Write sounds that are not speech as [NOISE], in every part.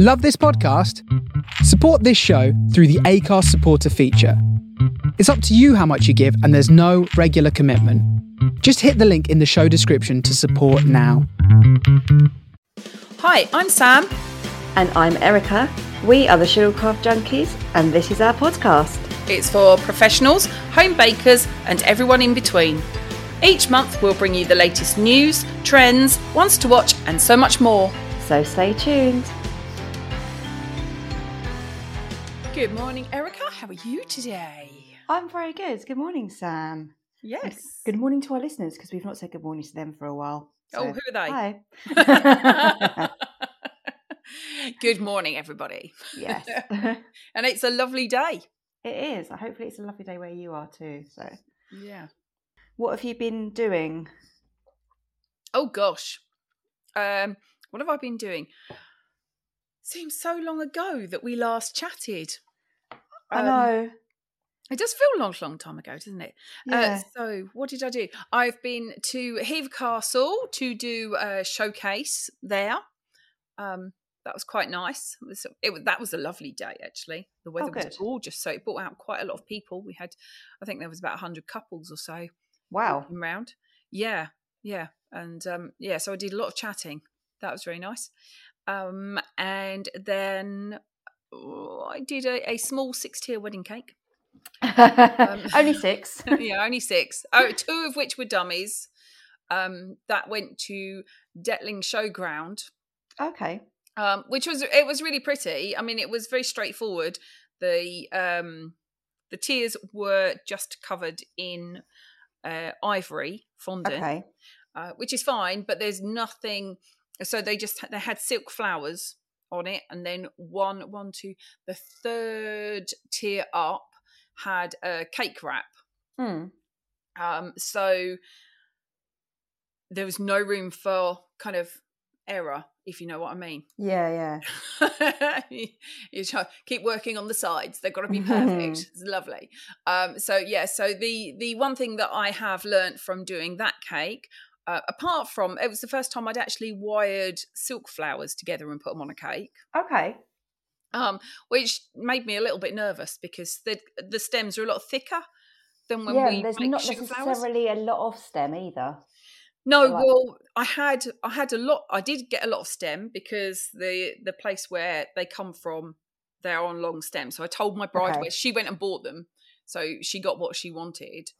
Love this podcast? Support this show through the Anchor supporter feature. It's up to you how much you give, and there's no regular commitment. Just hit the link in the show description to support now. Hi, I'm Sam. And I'm Erica. We are the Sugarcraft Junkies, and this is our podcast. It's for professionals, home bakers, and everyone in between. Each month, we'll bring you the latest news, trends, ones to watch, and so much more. So stay tuned. Good morning, Erica. How are you today? I'm very good. Good morning, Sam. Yes. Good morning to our listeners because we've not said good morning to them for a while. oh, who are they? Hi. [LAUGHS] Good morning, everybody. yes, [LAUGHS] And it's a lovely day. it is. Hopefully, it's a lovely day where you are too. So, Yeah. what have you been doing? Oh gosh. Um, what have I been doing? Seems so long ago that we last chatted. I Um, know. It does feel a long, long time ago, doesn't it? Yeah. Uh, so, what did I do? I've been to Heath Castle to do a showcase there. Um, that was quite nice. It was, it that was a lovely day actually. The weather was gorgeous, so it brought out quite a lot of people. We had, I think there was about hundred couples or so wow. around. Yeah, yeah, and um, yeah. So I did a lot of chatting. That was very nice. Um, and then oh, I did a, a small six-tier wedding cake. [LAUGHS] Only six. [LAUGHS] yeah, only six. Oh, two of which were dummies. Um, that went to Detling Showground, okay. um, which was it was really pretty. I mean, it was very straightforward. The um, the tiers were just covered in uh, ivory fondant, Okay. uh, which is fine, but there's nothing. So they just they had silk flowers on it, and then one, one, two, the third tier up had a cake wrap. Hmm. Um, so there was no room for kind of error, if you know what I mean. Yeah. Yeah. you [LAUGHS] you try, keep working on the sides; they've got to be perfect. [LAUGHS] it's lovely. Um, so yeah, so the the one thing that I have learnt from doing that cake. Uh, apart from it was the first time I'd actually wired silk flowers together and put them on a cake, Okay. um, which made me a little bit nervous because the the stems are a lot thicker than when yeah, we there's make not sugar flowers. necessarily a lot of stem either. No, Like- well, I had I had a lot. I did get a lot of stem because the the place where they come from, they're on long stems. So I told my bride Okay. where she went and bought them, so she got what she wanted.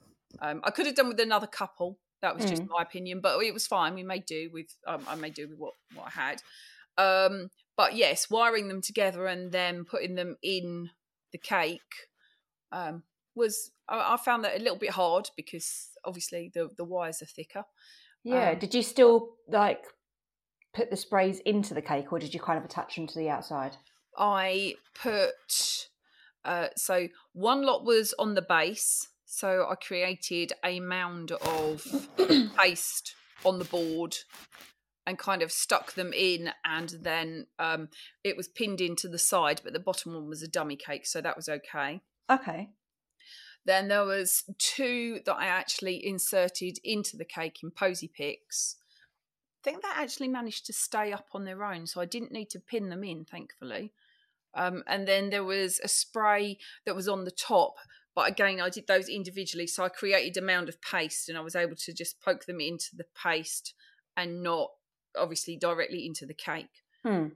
Um, I could have done with another couple. That was just Mm. my opinion, but it was fine. We made do with um, I made do with what what I had. Um, but yes, wiring them together and then putting them in the cake um, was I, I found that a little bit hard because obviously the the wires are thicker. Yeah. Um, did you still like put the sprays into the cake, or did you kind of attach them to the outside? I put uh, so one lot was on the base, so I created a mound of [COUGHS] paste on the board and kind of stuck them in, and then um, it was pinned into the side, but the bottom one was a dummy cake, so that was okay. Okay. Then there was two that I actually inserted into the cake in posy picks. I think that actually managed to stay up on their own, so I didn't need to pin them in, thankfully. Um, and then there was a spray that was on the top, but again, I did those individually, so I created a mound of paste, and I was able to just poke them into the paste and not obviously directly into the cake. Hmm.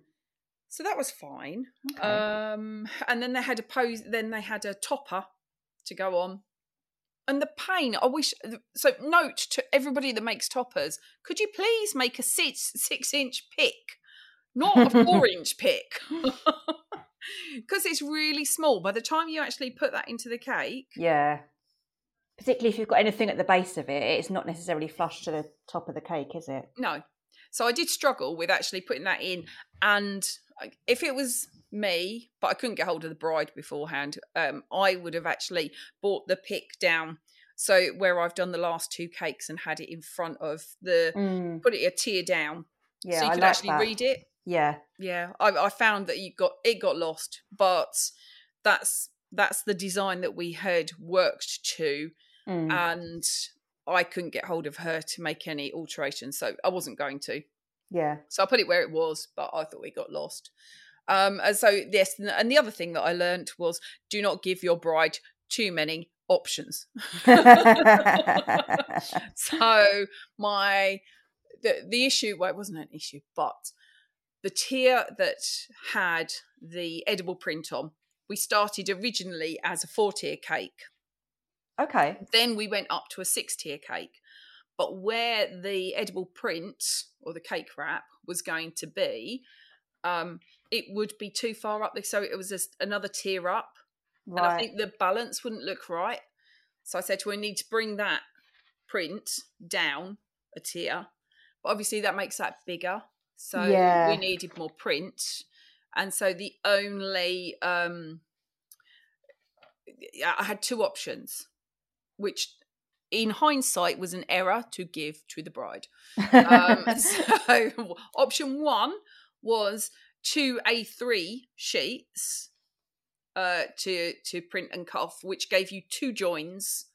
So that was fine. Okay. Um, and then they had a pose. Then they had a topper to go on. And the pain, I wish. So, note to everybody that makes toppers: could you please make a six six inch pick, not a four [LAUGHS] inch pick, [LAUGHS] [LAUGHS] because it's really small. By the time you actually put that into the cake, yeah. Particularly if you've got anything at the base of it, it's not necessarily flush to the top of the cake, is it? no. So I did struggle with actually putting that in, and if it was me, but I couldn't get hold of the bride beforehand, um, I would have actually bought the pick down. So where I've done the last two cakes and had it in front of the, Mm, put it a tier down, yeah, so you I could like actually that. read it. Yeah, Yeah, I, I found that you got it got lost, but that's that's the design that we had worked to, Mm. and I couldn't get hold of her to make any alterations, so I wasn't going to. yeah. So I put it where it was, but I thought we got lost. Um, and so yes, and the other thing that I learned was do not give your bride too many options. [LAUGHS] [LAUGHS] so my the the issue well it wasn't an issue, but the tier that had the edible print on, we started originally as a four tier cake. okay. Then we went up to a six tier cake. But where the edible print or the cake wrap was going to be, um, it would be too far up. So it was just another tier up. And I think the balance wouldn't look right. So I said to her, we need to bring that print down a tier. But obviously that makes that bigger. So Yeah. we needed more print. And so the only um yeah, I had two options, which in hindsight was an error to give to the bride. Um, [LAUGHS] so option one was two A3 sheets uh, to to print and cuff, which gave you two joins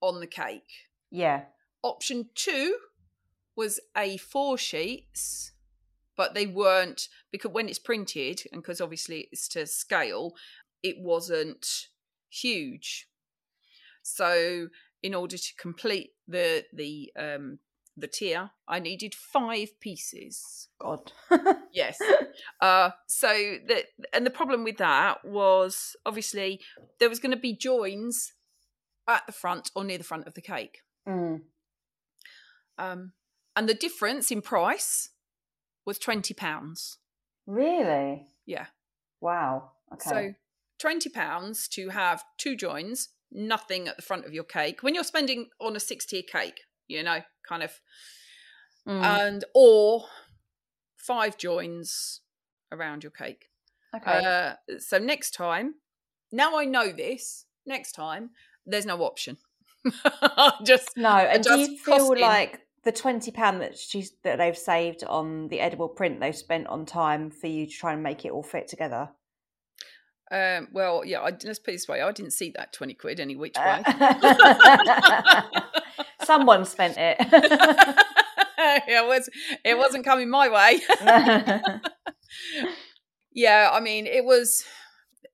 on the cake. yeah. Option two was A4 sheets, but they weren't because when it's printed and because obviously it's to scale, it wasn't huge. So in order to complete the the um the tier, I needed five pieces. God. [LAUGHS] Yes. Uh, so the and the problem with that was obviously there was going to be joins at the front or near the front of the cake, Mm. um, and the difference in price was twenty pounds. Really? Yeah. Wow. Okay. So twenty pounds to have two joins, nothing at the front of your cake. When you're spending on a six tier cake, you know, kind of, Mm. and or five joins around your cake. okay. Uh, so next time, now I know this. Next time, there's no option. [LAUGHS] Just no, and do you feel costing- like the twenty pound that she's that they've saved on the edible print they've spent on time for you to try and make it all fit together? um, well, yeah. I, let's put it this way: I didn't see that twenty quid any which way. Uh, [LAUGHS] [LAUGHS] Someone spent it. [LAUGHS] it was. It wasn't coming my way. yeah, I mean, it was.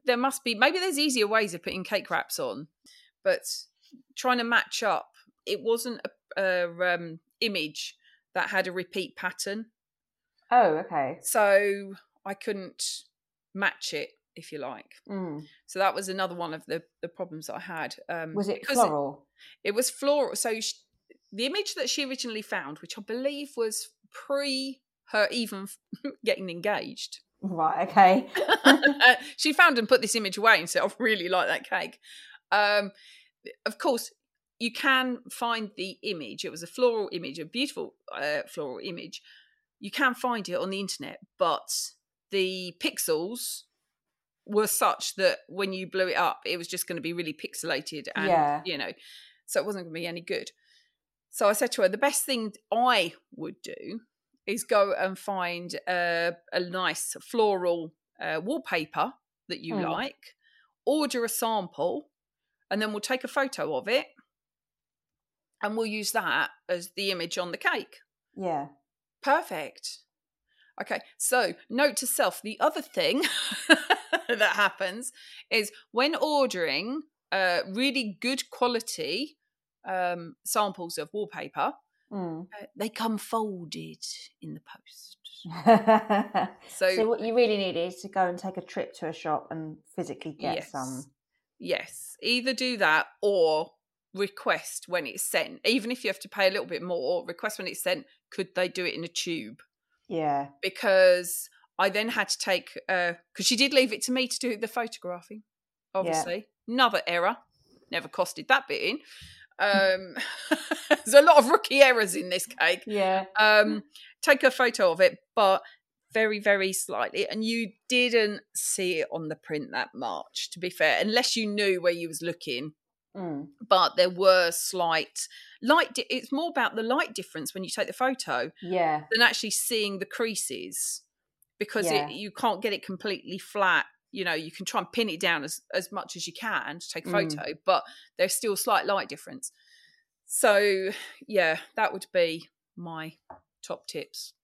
There must be maybe there's easier ways of putting cake wraps on, but trying to match up, it wasn't a, a um, image that had a repeat pattern. oh, okay. so I couldn't match it, if you like. Mm. So that was another one of the the problems that I had. Um, Was it floral? It, was floral. So sh the image that she originally found, which I believe was pre her even [LAUGHS] getting engaged, Right. Okay. [LAUGHS] [LAUGHS] she found and put this image away and said, "I really like that cake." Um, of course, you can find the image. It was a floral image, a beautiful uh, floral image. You can find it on the internet, but the pixels were such that when you blew it up, it was just going to be really pixelated, and Yeah. you know, so it wasn't going to be any good. So I said to her, the best thing I would do is go and find a, a nice floral uh, wallpaper that you Mm. like, order a sample, and then we'll take a photo of it and we'll use that as the image on the cake. Yeah. Perfect. Okay, so note to self the other thing [LAUGHS] that happens is when ordering uh, really good quality um, samples of wallpaper, Mm. uh, they come folded in the post. [LAUGHS] so, So, what you really need is to go and take a trip to a shop and physically get yes, some. yes, either do that or request when it's sent. Even if you have to pay a little bit more, request when it's sent. Could they do it in a tube? Yeah. because I then had to take because she did leave it to me to do the photographing. Obviously, another error. Never costed that bit in. Um, [LAUGHS] there's a lot of rookie errors in this cake. Yeah. Um, take a photo of it, but very, very slightly, and you didn't see it on the print that much. To be fair, unless you knew where you was looking, Mm. but there were slight light. Di- it's more about the light difference when you take the photo Yeah. than actually seeing the creases because Yeah. it, you can't get it completely flat. You know, you can try and pin it down as, as much as you can to take a Mm. photo, but there's still slight light difference. So, yeah, that would be my top tips.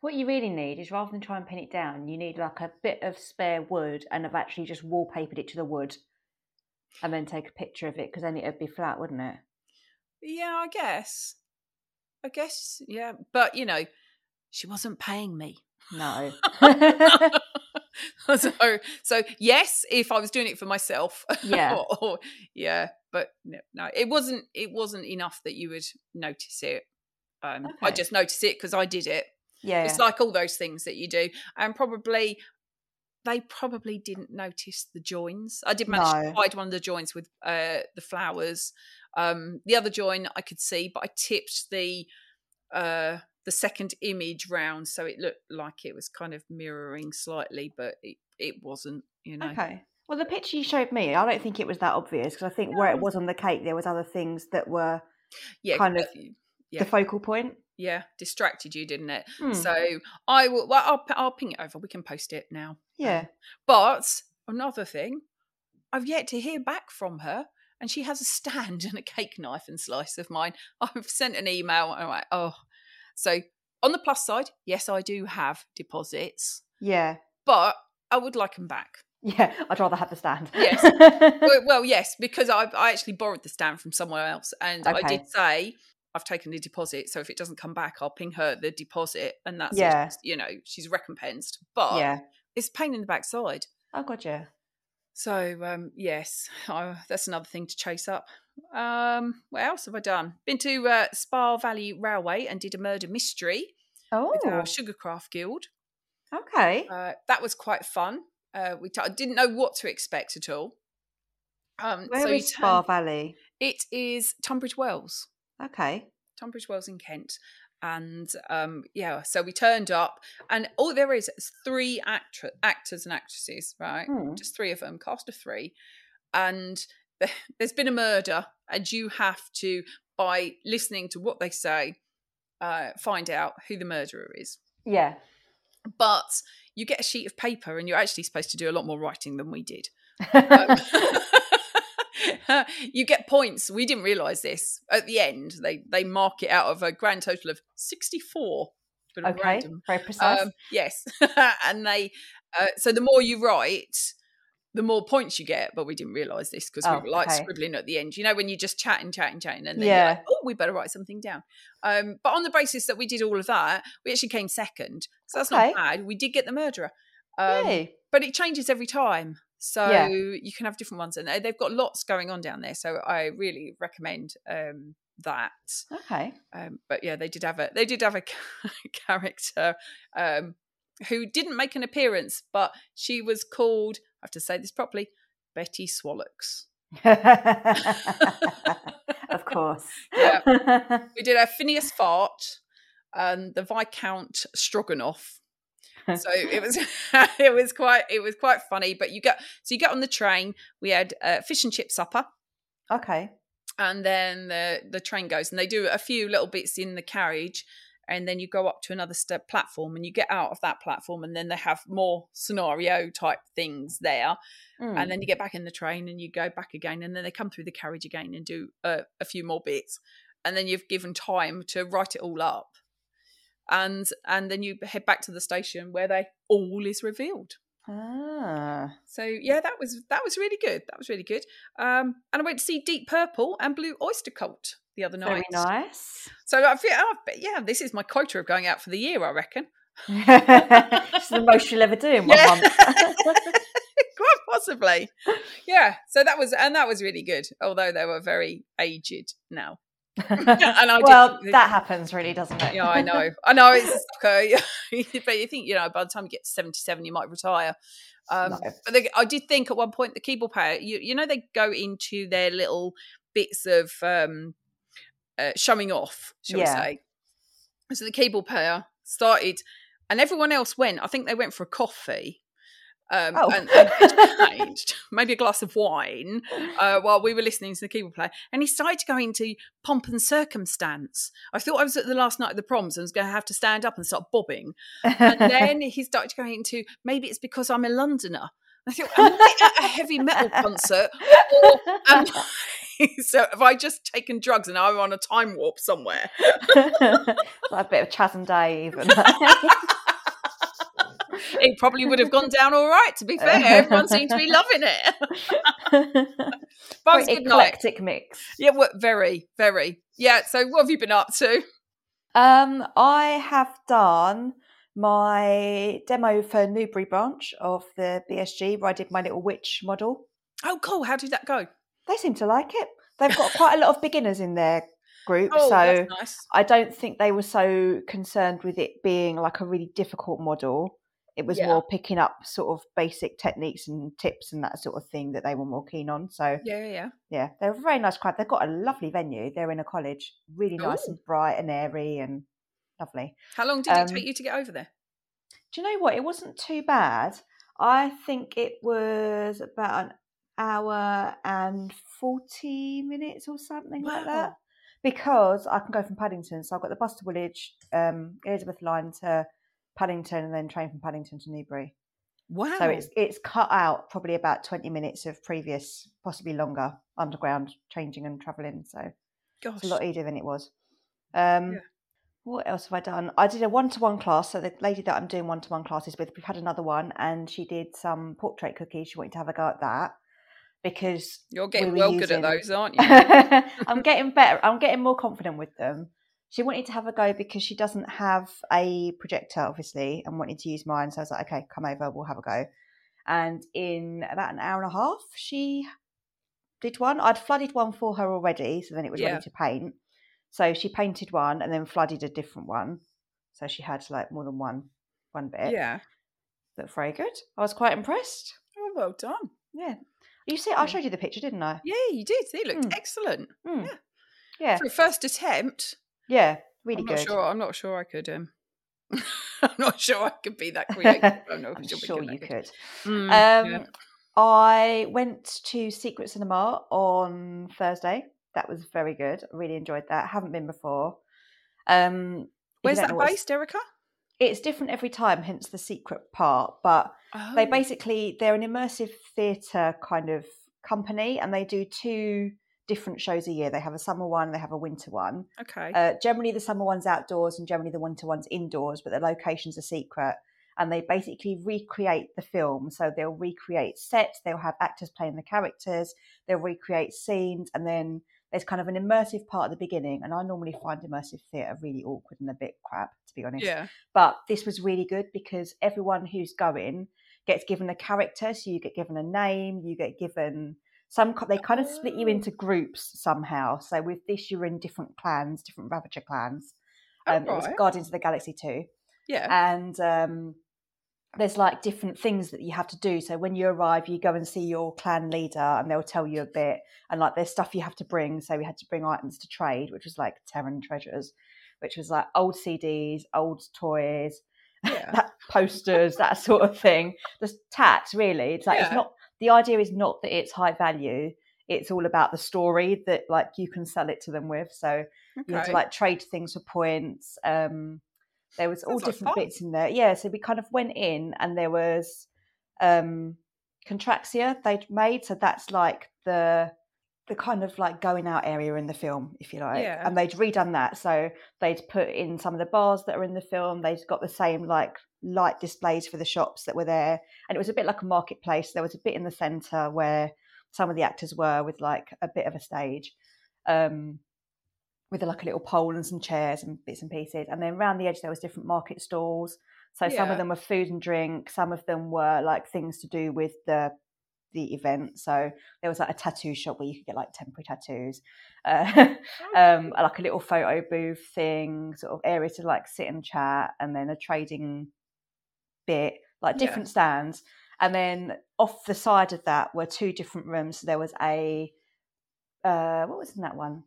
What you really need is rather than try and pin it down, you need like a bit of spare wood and have actually just wallpapered it to the wood and then take a picture of it because then it'd be flat, wouldn't it? Yeah, I guess. I guess, yeah. But, you know, she wasn't paying me. No. [LAUGHS] [LAUGHS] so, so yes, if I was doing it for myself, Yeah. or- [LAUGHS] or- yeah, but no, no, it wasn't. It wasn't enough that you would notice it. Um, I just noticed it because I did it. yeah. It's like all those things that you do, and probably they probably didn't notice the joins. I did manage No. to hide one of the joins with uh, the flowers. Um, the other join I could see, but I tipped the uh, the second image round so it looked like it was kind of mirroring slightly, but it, it wasn't. You know, Okay. Well, the picture you showed me, I don't think it was that obvious because I think where it was on the cake, there was other things that were yeah, kind of Yeah. the focal point. Yeah, distracted you, didn't it? Hmm. So I will. Well, I'll I'll ping it over. We can post it now. Yeah. But another thing, I've yet to hear back from her, and she has a stand [LAUGHS] and a cake knife and slice of mine. I've sent an email, and I'm like, oh. So on the plus side, yes, I do have deposits, Yeah. but I would like them back. Yeah. I'd rather have the stand. Yes. [LAUGHS] well, well, yes, because I, I actually borrowed the stand from somewhere else, and I did say I've taken a deposit. So if it doesn't come back, I'll ping her the deposit, and that's Yeah. it. you know she's recompensed. But yeah. it's a pain in the backside. Oh, God, yeah. So um, yes, [LAUGHS] I, that's another thing to chase up. Um, what else have I done? Been to uh, Spa Valley Railway and did a murder mystery Oh, with our Sugarcraft Guild. okay. Uh, that was quite fun. Uh, we t- didn't know what to expect at all. Um, Where so is Spa turn- Valley? It is Tunbridge Wells. Okay. Tunbridge Wells in Kent. And um, yeah, so we turned up, and all there is is three actor- actors and actresses, right? Hmm. Just three of them, cast of three. And [LAUGHS] there's been a murder, and you have to, by listening to what they say, uh, find out who the murderer is. Yeah. But you get a sheet of paper, and you're actually supposed to do a lot more writing than we did. [LAUGHS] Um, [LAUGHS] [LAUGHS] you get points. We didn't realise this at the end. They they mark it out of a grand total of sixty four. Bit okay. random. Very precise. Um, yes, [LAUGHS] and they. Uh, so the more you write, the more points you get. But we didn't realise this because Oh, we were like okay. scribbling at the end. You know, when you're just chatting, chatting, chatting, and then Yeah. like, oh, we better write something down. Um, but on the basis that we did all of that, we actually came second. So that's Okay. not bad. We did get the murderer. Um, but it changes every time. So Yeah. you can have different ones, and they- they've got lots going on down there. So I really recommend um, that. Okay. Um, but yeah, they did have a they did have a [LAUGHS] character um, who didn't make an appearance, but she was called. I have to say this properly, Betty Swallocks. [LAUGHS] of course. [LAUGHS] Yeah. We did a Phineas Fart and the Viscount Stroganoff. So it was [LAUGHS] it was quite it was quite funny but you get so you get on the train we had uh, fish and chip supper okay. and then the the train goes and they do a few little bits in the carriage and then you go up to another step platform and you get out of that platform and then they have more scenario type things there Mm. and then you get back in the train and you go back again and then they come through the carriage again and do uh, a few more bits and then you've given time to write it all up and and then you head back to the station where they all is revealed Ah. so yeah that was that was really good that was really good um and i went to see deep purple and blue oyster cult the other night Very nice. so i feel oh, yeah this is my quota of going out for the year i reckon [LAUGHS] it's the most you'll ever do in one Yeah. month. [LAUGHS] quite possibly yeah so that was and that was really good although they were very aged now [LAUGHS] and I well, did, that happens, really, doesn't it? yeah, I know, [LAUGHS] I know. It's [LAUGHS] okay, but you think you know by the time you get to seventy-seven, you might retire. Um, No. But they, I did think at one point the keyboard player, you you know, they go into their little bits of um, uh, showing off, shall Yeah. we say? So the keyboard player started, and everyone else went. I think they went for a coffee. Um, Oh. and, and changed, maybe a glass of wine uh, while we were listening to the keyboard player, and he started to go into pomp and circumstance. I thought I was at the last night of the proms and was going to have to stand up and start bobbing, and then [LAUGHS] he started going into maybe it's because I'm a Londoner. I thought, am I at a heavy metal concert, or am [LAUGHS] I [LAUGHS] so have I just taken drugs and I'm on a time warp somewhere? like a bit of Chas and Dave, even. It probably would have gone down all right. To be fair, everyone seemed to be [LAUGHS] loving it. [LAUGHS] but it Very night. eclectic mix. Yeah, well, very, very. Yeah. So, what have you been up to? Um, I have done my demo for Newbury branch of the BSG, where I did my little witch model. Oh, cool. How did that go? They seem to like it. They've got quite a lot of beginners in their group, Oh, so nice. I don't think they were so concerned with it being like a really difficult model. It was Yeah. more picking up sort of basic techniques and tips and that sort of thing that they were more keen on. So Yeah, yeah, yeah. they're a very nice crowd. They've got a lovely venue. They're in a college, really nice Ooh. and bright and airy and lovely. How long did Um, it take you to get over there? Do you know what? It wasn't too bad. I think it was about an hour and 40 minutes or something like that. Because I can go from Paddington. So I've got the bus to Woolwich, um, Elizabeth line to Paddington, and then train from Paddington to Newbury. Wow. So it's it's cut out probably about 20 minutes of previous, possibly longer, underground changing and travelling. So gosh. it's a lot easier than it was. Um, Yeah. What else have I done? I did a one to one class. So the lady that I'm doing one to one classes with, we've had another one, and she did some portrait cookies. She wanted to have a go at that because You're getting were well good at those, aren't [LAUGHS] you? I'm getting better. I'm getting more confident with them. She wanted to have a go because she doesn't have a projector, obviously, and wanted to use mine. So I was like, okay, come over, we'll have a go. And in about an hour and a half, she did one. I'd flooded one for her already, so then it was Yeah. ready to paint. So she painted one and then flooded a different one. So she had like more than one one bit. yeah. Looked very good. I was quite impressed. Oh, well done. Yeah. You see, I showed you the picture, didn't I? Yeah, you did. It looked Mm. excellent. Mm. Yeah. Yeah. For a first attempt, Yeah. Really I'm good. not sure. I'm not sure I could. Um, [LAUGHS] I'm not sure I could be that creative. I'm, not I'm sure, we sure that you could. Mm, Um, yeah. I went to Secret Cinema on Thursday. That was very good. I really enjoyed that. Haven't been before. Um, Where's that based, Erica? It's different every time, hence the secret part. But they Oh, basically they're an immersive theatre kind of company, and they do two different shows a year. They have a summer one, they have a winter one. okay. Uh, generally, the summer one's outdoors, and generally the winter one's indoors, but the locations are secret. And they basically recreate the film. So they'll recreate sets, they'll have actors playing the characters, they'll recreate scenes, and then there's kind of an immersive part at the beginning. And I normally find immersive theatre really awkward and a bit crap, to be honest. yeah. But this was really good because everyone who's going gets given a character. So you get given a name, you get given some, they kind of split you Oh. into groups somehow. So with this, you're in different clans, different Ravager clans. Oh, Um, It was. Guardians of the Galaxy two. Yeah. And um, there's like different things that you have to do. So when you arrive, you go and see your clan leader and they'll tell you a bit. And like there's stuff you have to bring. So we had to bring items to trade, which was like Terran treasures, which was like old CDs, old toys, [LAUGHS] Yeah. that posters, that sort of thing. Just tat, really. It's like it's not the idea is not that it's high value. It's all about the story that like you can sell it to them with. So you had to like trade things for points. Um, there was all like different fun. bits in there. Yeah, so we kind of went in and there was um Contraxia they'd made. So that's like the the kind of like going out area in the film, if you like. Yeah. And they'd redone that. So they'd put in some of the bars that are in the film. They'd got the same like light displays for the shops that were there. And it was a bit like a marketplace. There was a bit in the centre where some of the actors were with like a bit of a stage. Um with like a little pole and some chairs and bits and pieces. And then around the edge there was different market stalls. So some of them were food and drink, some of them were like things to do with the the event. So there was like a tattoo shop where you could get like temporary tattoos. [LAUGHS] Uh, um, like a little photo booth thing, sort of area to like sit and chat, and then a trading bit, like Yeah. different stands. And then off the side of that were two different rooms. So there was a uh, what was in that one?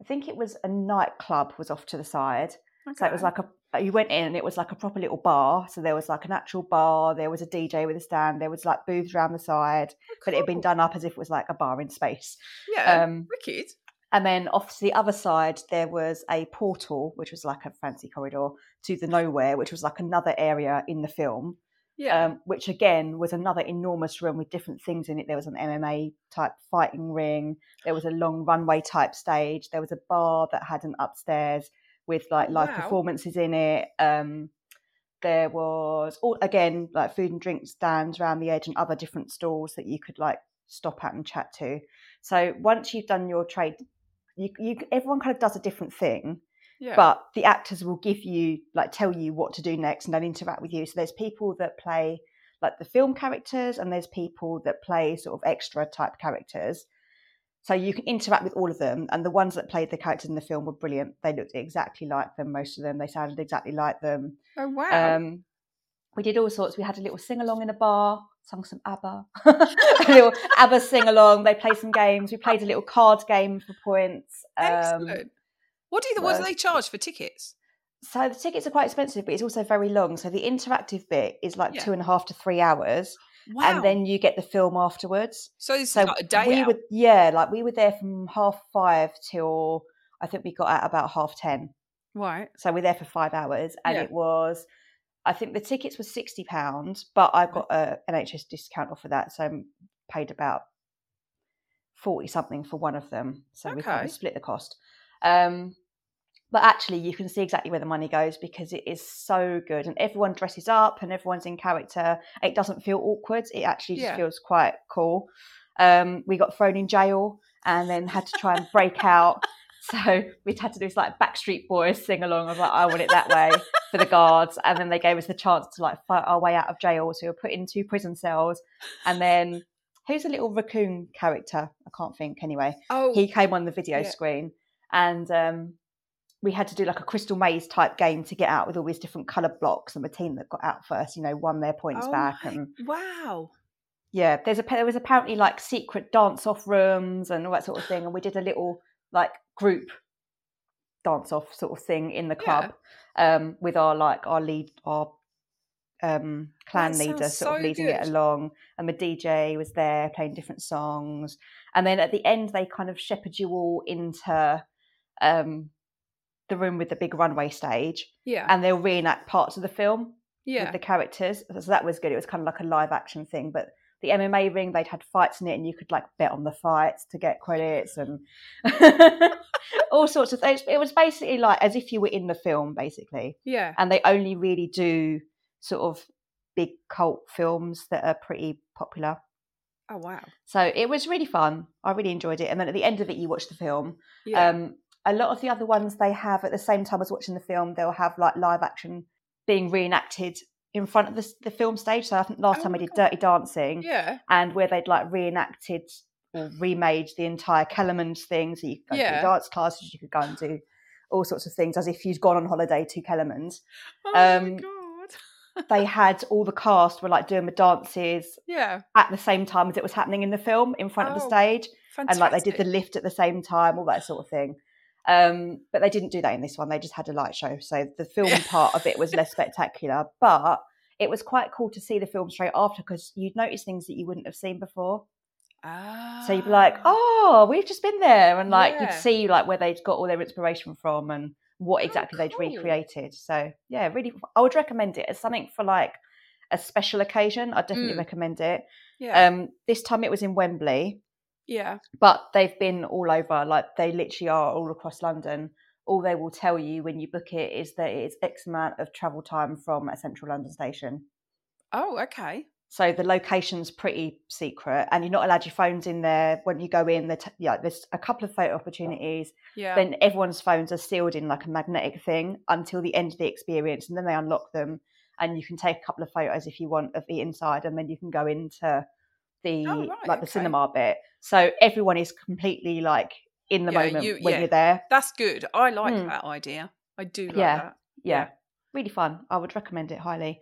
I think it was a nightclub was off to the side. So it was like a you went in and it was like a proper little bar. So there was like an actual bar, there was a DJ with a stand, there was like booths around the side, but it had been done up as if it was like a bar in space. Yeah. Um, wicked. and then off to the other side, there was a portal, which was like a fancy corridor to the nowhere, which was like another area in the film. Yeah. um, which again was another enormous room with different things in it. There was an MMA type fighting ring. There was a long runway type stage. There was a bar that had an upstairs with like live wow. performances in it. Um, there was all again like food and drink stands around the edge and other different stalls that you could like stop at and chat to. So once you've done your trade, you, you everyone kind of does a different thing yeah. but the actors will give you like tell you what to do next and then interact with you so there's people that play like the film characters and there's people that play sort of extra type characters so you can interact with all of them and the ones that played the characters in the film were brilliant they looked exactly like them most of them they sounded exactly like them oh wow. um, we did all sorts we had a little sing along in a bar sung some abba [LAUGHS] a little abba sing along they played some games we played a little card game for points um, Excellent. What do you? What do they charge for tickets? So the tickets are quite expensive, but it's also very long. So the interactive bit is like Yeah. two and a half to three hours, Wow. and then you get the film afterwards. so this So a day we out. were, yeah, like we were there from half five till I think we got out about half ten. Right. So we're there for five hours, and Yeah. it was, I think the tickets were sixty pounds, but I got a NHS discount off of that, so I paid about forty something for one of them. So we kind of split the cost. Um, but actually, you can see exactly where the money goes because it is so good, and everyone dresses up and everyone's in character. It doesn't feel awkward; it actually just Yeah. feels quite cool. Um, we got thrown in jail and then had to try and break out. [LAUGHS] So we had to do this like Backstreet Boys sing along. I was like, I want it that way for the guards, and then they gave us the chance to like fight our way out of jail. So we were put in two prison cells, and then who's a little raccoon character? I can't think anyway Oh, he came on the video Yeah. screen and um, we had to do like a crystal maze type game to get out with all these different color blocks and the team that got out first you know won their points Oh back my- and wow. yeah there's a there was apparently like secret dance off rooms and all that sort of thing and we did a little like group dance off sort of thing in the club um, with our like our lead our um, clan leader sort of so leading it along and the DJ was there playing different songs and then at the end they kind of shepherd you all into um, the room with the big runway stage Yeah. and they'll reenact parts of the film yeah. with the characters. So that was good. It was kind of like a live action thing. But the MMA ring, they'd had fights in it, and you could like bet on the fights to get credits and [LAUGHS] all sorts of things. It was basically like as if you were in the film, basically. yeah. And they only really do sort of big cult films that are pretty popular. Oh wow. So it was really fun. I really enjoyed it. And then at the end of it, you watch the film. Yeah. Um, a lot of the other ones they have at the same time as watching the film, they'll have like live action being reenacted in front of the, the film stage. So I think last Oh time my we did God. Dirty Dancing, yeah. and where they'd like reenacted or remade the entire Kellerman's thing. So you could go Yeah. to dance classes, you could go and do all sorts of things as if you'd gone on holiday to Kellerman's. Oh my Um, god. They had all the cast were like doing the dances Yeah. at the same time as it was happening in the film in front of the Oh, stage Fantastic. and like they did the lift at the same time, all that sort of thing. Um, but they didn't do that in this one. They just had a light show, so the film part of it was less [LAUGHS] spectacular. But it was quite cool to see the film straight after because you'd notice things that you wouldn't have seen before. Ah. So you'd be like, "Oh, we've just been there," and like Yeah. you'd see like where they'd got all their inspiration from and what Oh, exactly they'd recreated. So yeah, really, I would recommend it as something for like a special occasion. I'd definitely Mm. recommend it. Yeah. Um, this time it was in Wembley yeah. but they've been all over like they literally are all across london all they will tell you when you book it is that it's x amount of travel time from a central london station Oh, okay. so the location's pretty secret and you're not allowed your phones in there when you go in they t- yeah there's a couple of photo opportunities Yeah. then everyone's phones are sealed in like a magnetic thing until the end of the experience and then they unlock them and you can take a couple of photos if you want of the inside and then you can go into the Oh, right, like the okay. cinema bit so everyone is completely like in the Yeah, moment you- when yeah. you're there That's good. I like Mm. that idea. I do like Yeah. that. yeah, Yeah. really fun i would recommend it highly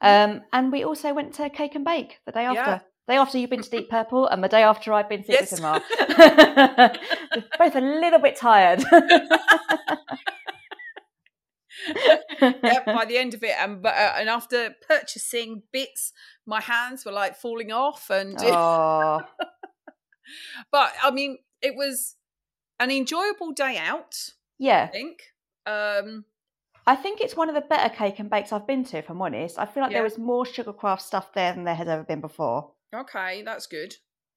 um and we also went to cake and bake the day after day after you've been to deep purple and the day after i've been to Yes. cinema [LAUGHS] [LAUGHS] both a little bit tired [LAUGHS] yeah, [LAUGHS] by the end of it, and but uh, and after purchasing bits, my hands were like falling off, and [LAUGHS] oh but I mean, it was an enjoyable day out. Yeah, I think. Um, I think it's one of the better cake and bakes I've been to, if I'm honest. I feel like Yeah. there was more sugarcraft stuff there than there has ever been before. Okay, that's good.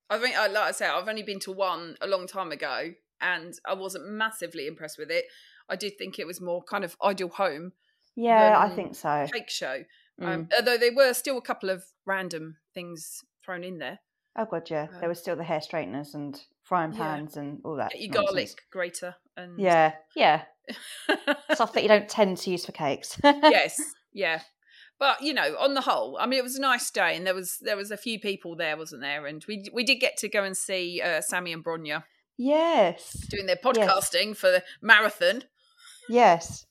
I think, uh, like I said, I've only been to one a long time ago, and I wasn't massively impressed with it. I did think it was more kind of ideal home Yeah, I think so. cake show. Mm. Um, although there were still a couple of random things thrown in there. oh god, yeah. um, there was still the hair straighteners and frying Yeah. pans and all that. Get your nonsense. garlic grater and Yeah, yeah. [LAUGHS] Stuff that you don't tend to use for cakes. [LAUGHS] yes, yeah. But you know, on the whole, I mean, it was a nice day, and there was there was a few people there, wasn't there? And we we did get to go and see uh, Sammy and Bronya Yes. doing their podcasting for the marathon. Yes.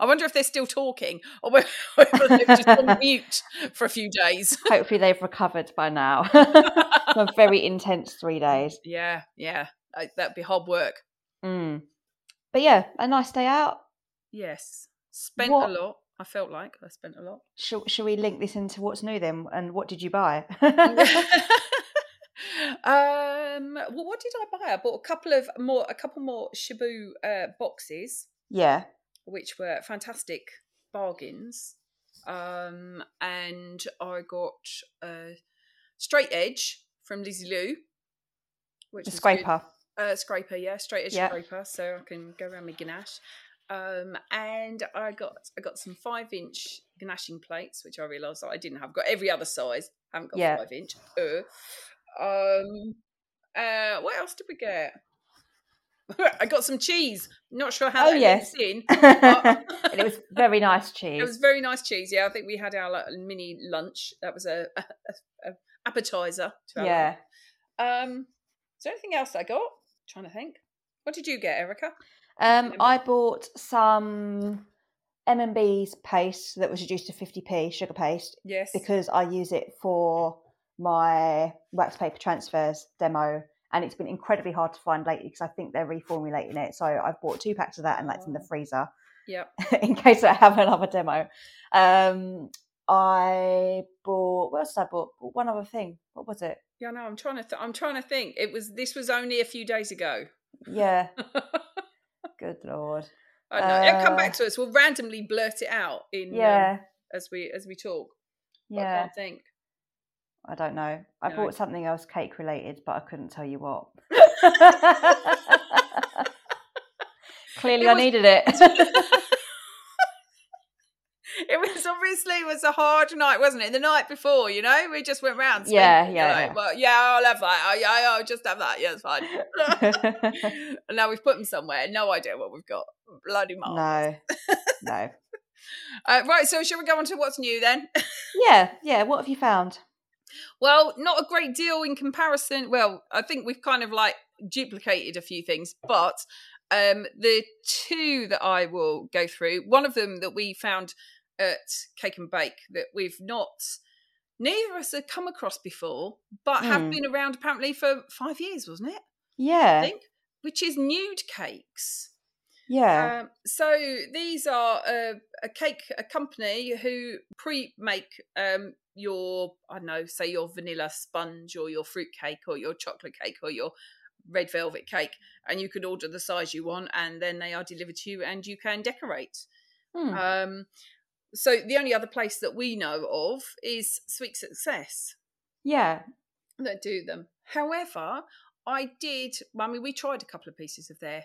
I wonder if they're still talking or whether [LAUGHS] they've just on [LAUGHS] mute for a few days. [LAUGHS] Hopefully they've recovered by now. a very intense three days. yeah, yeah, that'd be hard work. Mm. But yeah, a nice day out. Yes, spent What- a lot. I felt like I spent a lot. Shall, shall we link this into what's new then? And what did you buy? um, well, what did I buy? I bought a couple of more, a couple more Chibu uh, boxes, yeah. which were fantastic bargains. Um, and I got a straight edge from Lissie Lou, which good. scraper. Uh, scraper, yeah, straight edge Yeah. scraper, so I can go around my ganache. Um, and I got I got some five inch ganashing plates, which I realised I didn't have. Got every other size, haven't got Yeah. five inch. Uh, um, uh, what else did we get? [LAUGHS] I got some cheese. Not sure how Oh, that yes. in. [LAUGHS] [LAUGHS] and it was very nice cheese. It was very nice cheese. Yeah, I think we had our like, mini lunch. That was a, a, a, appetizer. To our yeah. Um, is there anything else I got? trying to think. What did you get, Erica? Um, I bought some M&B's paste that was reduced to 50p sugar paste Yes. because I use it for my wax paper transfers demo and it's been incredibly hard to find lately because I think they're reformulating it. So I've bought two packs of that and that's in the Oh. freezer Yep. [LAUGHS] in case I have another demo. Um, I bought what else did I bought? One other thing. What was it? Yeah, no, I'm trying to. Th- I'm trying to think. It was. This was only a few days ago. Yeah. [LAUGHS] Good lord. I know. It'll come Uh, back to us. We'll randomly blurt it out in um, Yeah. as we as we talk. But I Yeah. can't think. I don't know. I No. bought something else cake related, but I couldn't tell you what. [LAUGHS] Clearly, It I needed it. [LAUGHS] It was obviously it was a hard night, wasn't it? The night before, you know, we just went round. spent- Yeah, you yeah, know, yeah. Well, yeah, I'll have that. Oh, yeah, I'll just have that. Yeah, it's fine. [LAUGHS] and now we've put them somewhere. No idea what we've got. Bloody marvellous. no, no. Uh, right, so shall we go on to what's new then? Yeah, yeah. What have you found? Well, not a great deal in comparison. Well, I think we've kind of like duplicated a few things, but um, the two that I will go through, one of them that we found at Cake and Bake that we've not, neither of us have come across before, but have Hmm. been around apparently for five years, wasn't it? I Yeah, think, which is nude cakes. Yeah, Um, so these are a, a cake, a company who pre-make um, your, I don't know, say your vanilla sponge or your fruit cake or your chocolate cake or your red velvet cake, and you can order the size you want, and then they are delivered to you, and you can decorate. Hmm. Um, so the only other place that we know of is Sweet Success yeah. that do them. However, I did. I mean, we tried a couple of pieces of their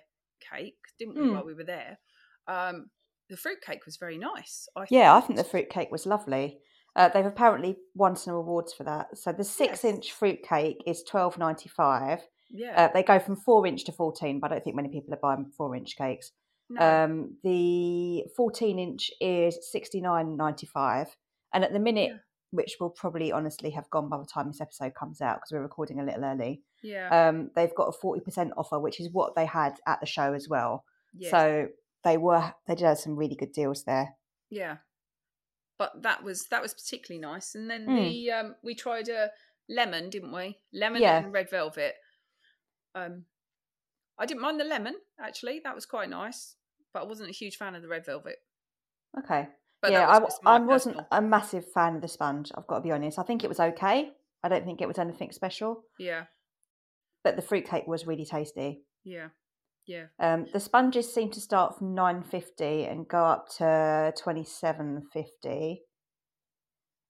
cake, didn't we, Mm. while we were there? Um, the fruit cake was very nice. I Yeah, I think the fruit cake was lovely. Uh, they've apparently won some awards for that. So the six-inch fruit cake is twelve ninety-five. Yeah. Uh, they go from four inch to fourteen, but I don't think many people are buying four-inch cakes. no. Um, the 14 inch is 69.95, and at the minute, Yeah. Which will probably honestly have gone by the time this episode comes out because we're recording a little early. yeah. Um, they've got a 40% offer, which is what they had at the show as well. yes, So they were they did have some really good deals there. yeah. But that was that was particularly nice. And then Mm. the um, we tried a lemon, didn't we? Lemon Yeah. and red velvet. Um, I didn't mind the lemon actually. That was quite nice. But I wasn't a huge fan of the red velvet. Okay. But yeah, I, was w- just my I wasn't personal- a massive fan of the sponge. I've got to be honest. I think it was okay. I don't think it was anything special, Yeah, but the fruit cake was really tasty. yeah. Yeah. Um, the sponges seem to start from nine fifty and go up to twenty seven fifty,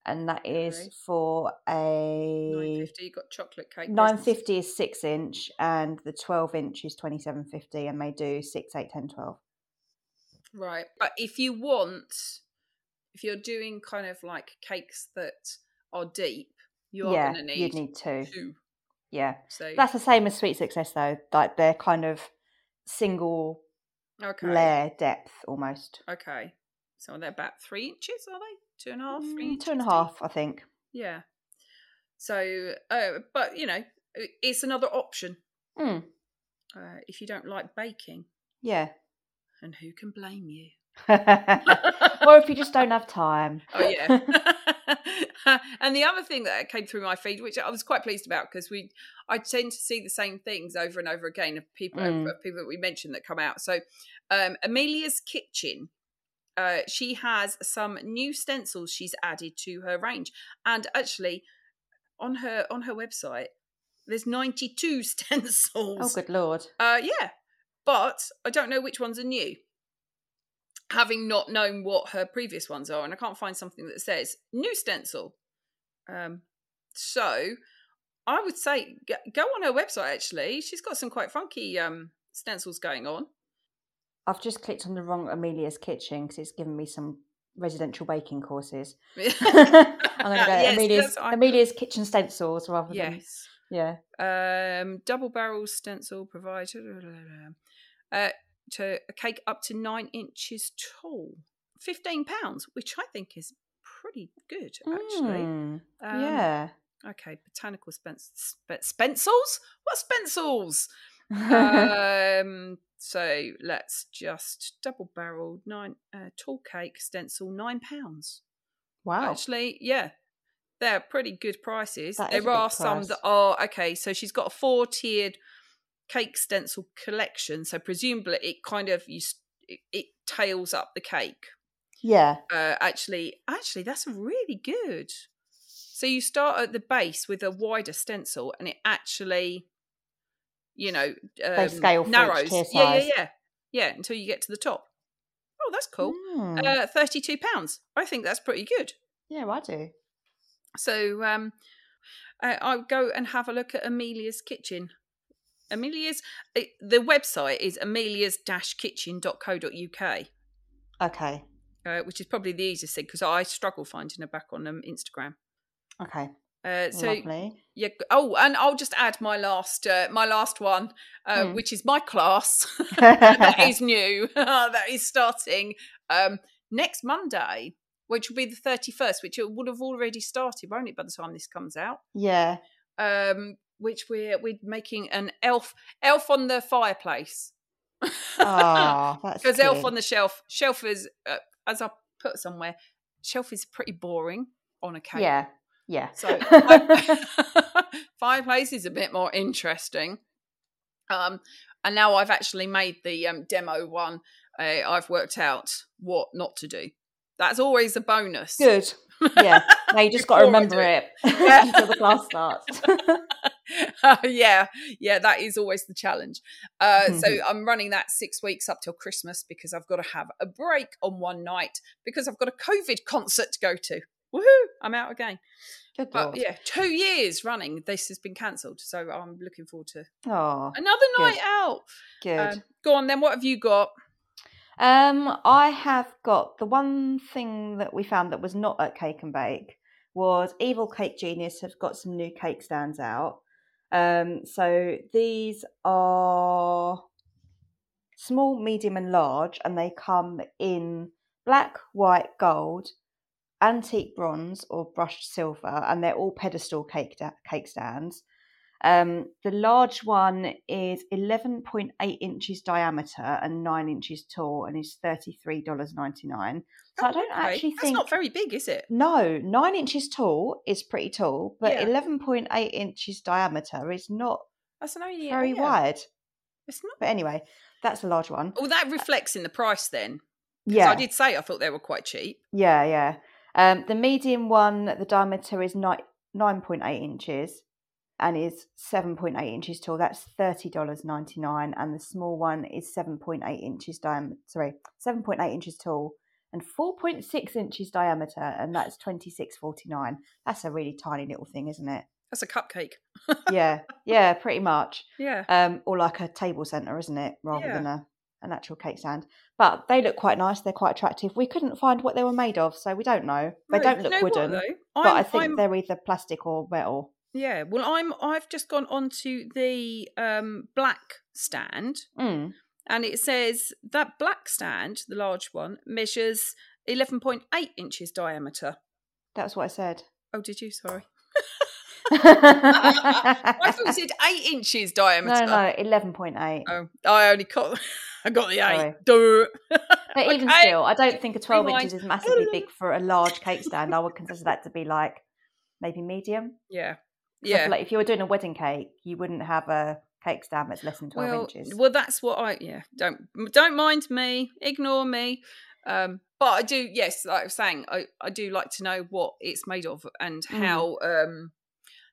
and that is Okay. for a nine fifty. You got chocolate cake. nine fifty is six inch, and the twelve inch is twenty seven fifty, and they do six, eight, ten, twelve. Right. But if you want, if you're doing kind of like cakes that are deep, you are Yeah, going to you'd need, need two. two. Yeah, So that's the same as Sweet Success though. Like they're kind of single okay. layer depth almost. Okay. So they're about three inches, are they? Two and a half, three Mm, two and a deep? half, I think. Yeah. So, uh, but you know, it's another option Mm, uh, if you don't like baking, yeah. and who can blame you? [LAUGHS] or if you just don't have time. Oh yeah. [LAUGHS] [LAUGHS] and the other thing that came through my feed, which I was quite pleased about, because we, I tend to see the same things over and over again of people, Mm. of people that we mentioned that come out. So, um, Amelie's Kitchen, uh, she has some new stencils she's added to her range, and actually, on her on her website, there's 92 stencils. oh, good lord. Uh, yeah, but I don't know which ones are new. Having not known what her previous ones are, and I can't find something that says new stencil. Um, so I would say go on her website. Actually, she's got some quite funky um stencils going on. I've just clicked on the wrong Amelie's Kitchen because it's given me some residential baking courses. [LAUGHS] [LAUGHS] I'm going to go Yes, Amelie's, Amelie's Kitchen Stencils rather than. Yes. Yeah. Um, double barrel stencil provided uh, to a cake up to nine inches tall. Fifteen pounds, which I think is pretty good actually. Mm, Um, yeah. Okay, botanical spence, spe- spencils. What spencils? [LAUGHS] um. So let's just double barreled nine uh, tall cake stencil nine pounds. wow. Actually, yeah, they're pretty good prices. That there are some that are okay. So she's got a four tiered cake stencil collection. So presumably it kind of you it, it tails up the cake. yeah. Uh, actually, actually, that's really good. So you start at the base with a wider stencil, and it actually, you know, um, scale narrows. Yeah, yeah, yeah, yeah, until you get to the top. Oh, that's cool. Mm, Uh, Thirty-two pounds. I think that's pretty good. yeah, I do. So um, uh, I'll go and have a look at Amelie's Kitchen. Amelie's uh, the website is amelies-kitchen.co.uk, Okay. uh, which is probably the easiest thing because I struggle finding her back on um, Instagram. Okay. Uh, so Lovely. yeah. Oh, and I'll just add my last uh, my last one, uh, Mm. which is my class. [LAUGHS] that is [LAUGHS] new. [LAUGHS] that is starting um, next Monday, which will be the thirty first, which it would have already started, won't it, by the time this comes out? yeah. um, which we're we're making an elf elf on the fireplace. [LAUGHS] Oh, because elf on the shelf shelf is uh, as I put somewhere shelf is pretty boring on a cake. Yeah. Yeah. So [LAUGHS] [LAUGHS] fireplace is a bit more interesting. Um, and now I've actually made the um, demo one. Uh, I've worked out what not to do. That's always a bonus. Good. Yeah. Now you [LAUGHS] just got to remember it [LAUGHS] [LAUGHS] Yeah. until the class starts. yeah, yeah, that is always the challenge. Uh, so I'm running that six weeks up till Christmas because I've got to have a break on one night because I've got a COVID concert to go to. Woohoo! I'm out again. Good But lord. yeah, two years running, this has been cancelled. So I'm looking forward to Oh, another Good. night out. good. Um, go on then. What have you got? Um, I have got the one thing that we found that was not at Cake and Bake was Evil Cake Genius have got some new cake stands out. Um, so these are small, medium, and large, and they come in black, white, gold, antique bronze, or brushed silver, and they're all pedestal cake da- cake stands. Um, the large one is 11.8 inches diameter and 9 inches tall and is $33.99. So I don't Okay, actually That's not very big, is it? No, 9 inches tall is pretty tall, but Yeah. 11.8 inches diameter is not That's an only very yeah. wide. It's not. But anyway, that's a large one. Oh, that reflects in the price then. Yeah. I did say I thought they were quite cheap. Yeah, yeah. Um, the medium one, the diameter is ni- 9.8 inches. And is 7.8 inches tall. That's $30.99. And the small one is 7.8 inches diameter, sorry, 7.8 inches tall and 4.6 inches diameter. And that's 26.49. That's a really tiny little thing, isn't it? That's a cupcake. yeah, yeah, pretty much. [LAUGHS] Yeah. Um, or like a table centre, isn't it? Rather Yeah. than a, an actual cake stand. But they look quite nice. They're quite attractive. We couldn't find what they were made of, so we don't know. They No, don't you look know wooden. though? but I'm- I think I'm- they're either plastic or metal. Yeah, well, I'm. I've just gone onto the um, black stand, Mm. and it says that black stand, the large one, measures eleven point eight inches diameter. That's what I said. Oh, did you? Sorry, [LAUGHS] I thought it said eight inches diameter. no, no, eleven point eight. Oh, I only got. I got the eight. Sorry. But [LAUGHS] even Okay. still, I don't think a twelve Rewind. inches is massively big for a large cake stand. I would consider that to be like maybe medium. Yeah, 'Cause I feel yeah. like if you were doing a wedding cake, you wouldn't have a cake stand that's less than twelve well, inches. well, that's what I. Yeah, don't don't mind me. Ignore me. Um, but I do. Yes, like I was saying, I, I do like to know what it's made of and Mm. how um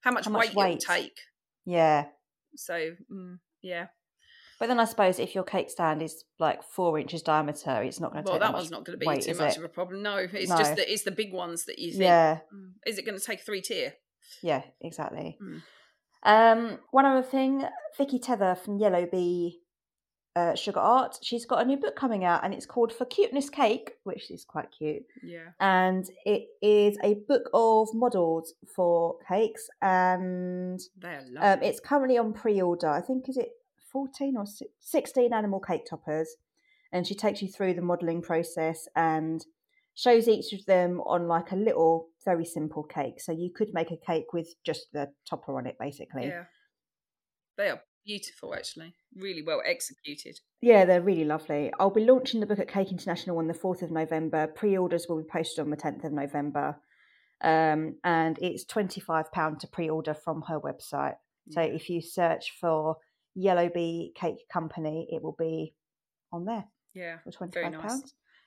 how much, How much weight, weight. it'll take. Yeah. So mm, yeah. But then I suppose if your cake stand is like four inches diameter, it's not going to Well, take that much one's not going to be weight, too much it? of a problem. No, it's No. just that it's the big ones that you think. Yeah, "Mm, Is it going to take three tier? Yeah, exactly. Mm. Um, one other thing, Vicky Teather from Yellowbee uh, Sugar Art, she's got a new book coming out, and it's called For Cuteness Cake, which is quite cute. Yeah. And it is a book of models for cakes, and um, it's currently on pre-order. I think is it fourteen or sixteen animal cake toppers, and she takes you through the modelling process and shows each of them on like a little very simple cake. So you could make a cake with just the topper on it, basically. yeah. They are beautiful, actually. Really well executed. Yeah, they're really lovely. I'll be launching the book at Cake International on the 4th of November. Pre orders will be posted on the 10th of November. Um, and it's £25 to pre order from her website. So if you search for Yellowbee Cake Company, it will be on there yeah. for £25. Very nice.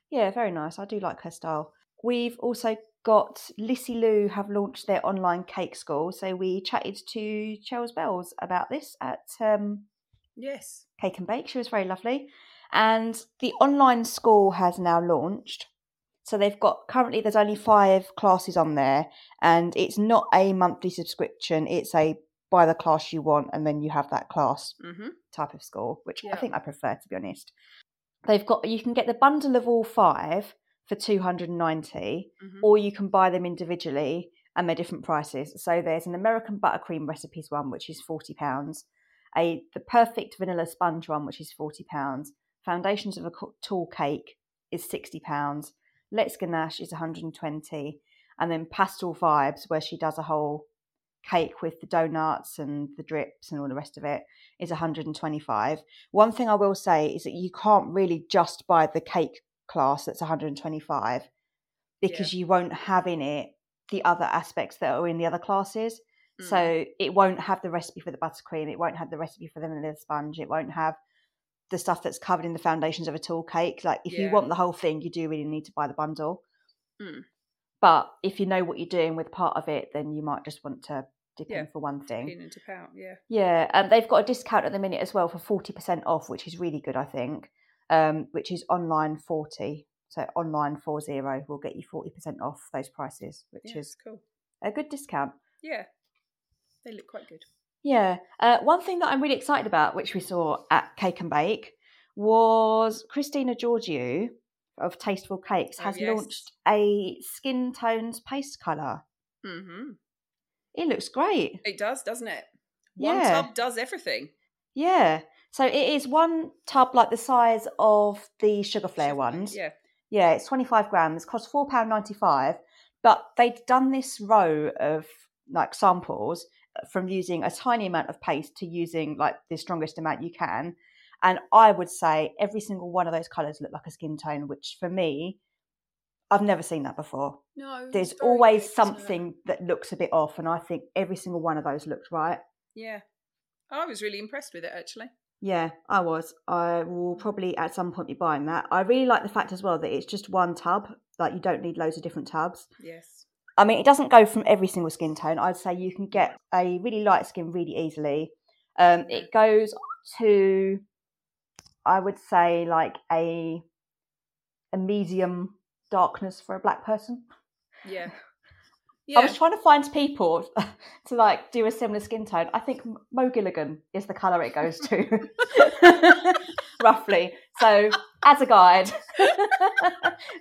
Yeah, very nice. I do like her style. We've also got Lissie Lou have launched their online cake school. So we chatted to Charles Bells about this at um, Yes. Cake and Bake. She was very lovely. And the online school has now launched. So they've got currently there's only five classes on there, and it's not a monthly subscription. It's a buy the class you want, and then you have that class Mm-hmm. type of school, which I think I prefer to be honest. They've got you can get the bundle of all five for two hundred and ninety, Mhm. or you can buy them individually and they're different prices. So there's an American buttercream recipes one, which is forty pounds, a the perfect vanilla sponge one, which is forty pounds. Foundations of a tall cake is sixty pounds. Let's Ganache is one hundred and twenty, and then Pastel Vibes, where she does a whole cake with the donuts and the drips and all the rest of it, is 125. One thing I will say is that you can't really just buy the cake class that's 125 because you won't have in it the other aspects that are in the other classes. Mm. So it won't have the recipe for the buttercream, it won't have the recipe for the vanilla sponge, it won't have the stuff that's covered in the foundations of a tall cake. Like if you want the whole thing, you do really need to buy the bundle. Mm. But if you know what you're doing with part of it, then you might just want to dip Yeah, in for one thing. In and dip out. Yeah. Yeah, and they've got a discount at the minute as well for forty percent off, which is really good, I think. Um, which is online forty, so online four zero will get you forty percent off those prices, which Yeah, is cool. a good discount. Yeah. They look quite good. Yeah, uh, one thing that I'm really excited about, which we saw at Cake and Bake, was Christina Georgiou of Tasteful Cakes Oh, has yes. launched a skin tones paste colour. Mm-hmm. It looks great. It does, doesn't it? One Yeah. tub does everything. Yeah. So it is one tub like the size of the Sugarflair ones. Yeah. Yeah, it's 25 grams, costs £4.95. But they'd done this row of like samples uh, from using a tiny amount of paste to using like the strongest amount you can. And I would say every single one of those colours look like a skin tone, which for me, I've never seen that before. No. There's always good, something that looks a bit off, and I think every single one of those looked right. Yeah. I was really impressed with it actually. Yeah, I was. I will probably at some point be buying that. I really like the fact as well that it's just one tub. Like you don't need loads of different tubs. Yes. I mean, it doesn't go from every single skin tone. I'd say you can get a really light skin really easily. Um, it goes to, I would say, like a a medium darkness for a black person. Yeah. [LAUGHS] I was trying to find people [LAUGHS] to like do a similar skin tone. I think Mo Gilligan is the colour it goes to, [LAUGHS] roughly. So, as a guide, [LAUGHS]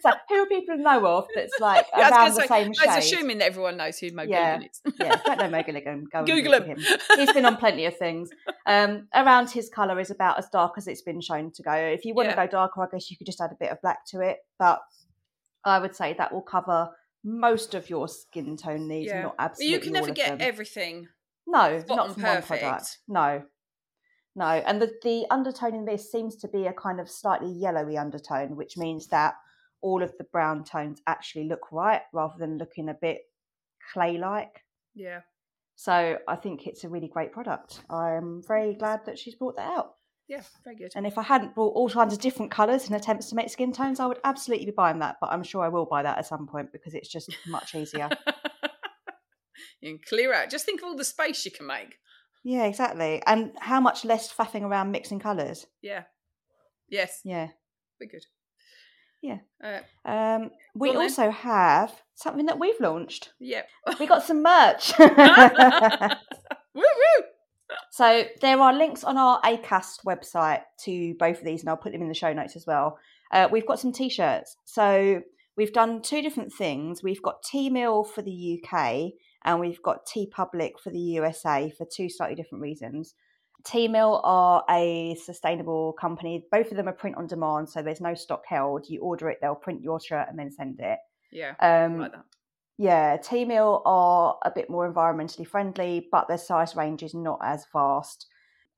so who are people know of that's like Yeah, around the say, same shade? I was assuming that everyone knows who Mo Yeah. Gilligan is. yeah, don't know Mo Gilligan. Go Google him. him. He's been on plenty of things. Um, around his colour is about as dark as it's been shown to go. If you want Yeah. to go darker, I guess you could just add a bit of black to it. But I would say that will cover most of your skin tone needs, Yeah. not But absolutely you can never get everything. No, spot not from one product. No, no. And the, the undertone in this seems to be a kind of slightly yellowy undertone, which means that all of the brown tones actually look right rather than looking a bit clay like. Yeah. So I think it's a really great product. I'm very glad that she's brought that out. Yeah, very good. And if I hadn't brought all kinds of different colours and attempts to make skin tones, I would absolutely be buying that. But I'm sure I will buy that at some point because it's just much easier. [LAUGHS] you can clear out. Just think of all the space you can make. yeah, exactly. And how much less faffing around mixing colours. Yeah. Yes. Yeah. Very good. Yeah. Uh, Um, we Go on then. also have something that we've launched. yep. We got some merch. [LAUGHS] [LAUGHS] so there are links on our ACAST website to both of these, and I'll put them in the show notes as well. Uh, we've got some t-shirts. So we've done two different things. We've got Teemill for the UK, and we've got Teepublic for the USA for two slightly different reasons. Teemill are a sustainable company. Both of them are print on demand, so there's no stock held. You order it, they'll print your shirt and then send it. Yeah. Um, like that. Yeah, Teemill are a bit more environmentally friendly, but their size range is not as vast.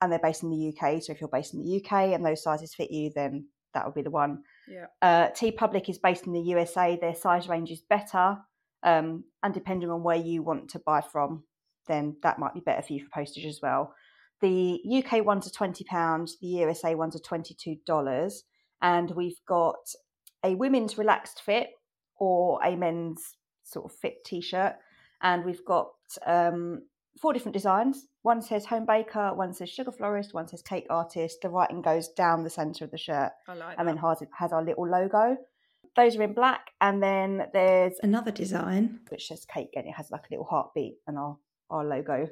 And they're based in the UK. So if you're based in the UK and those sizes fit you, then that would be the one. Yeah. Uh, Teepublic is based in the USA. Their size range is better. Um, and depending on where you want to buy from, then that might be better for you for postage as well. The UK ones are £20, the USA ones are $22. And we've got a women's relaxed fit or a men's sort of fit t-shirt and we've got um, four different designs. One says home baker one says sugar florist one says cake artist. The writing goes down the center of the shirt I like and then that. has, has our little logo. Those are in black and then there's another design. which says cake and it has like a little heartbeat and our, our logo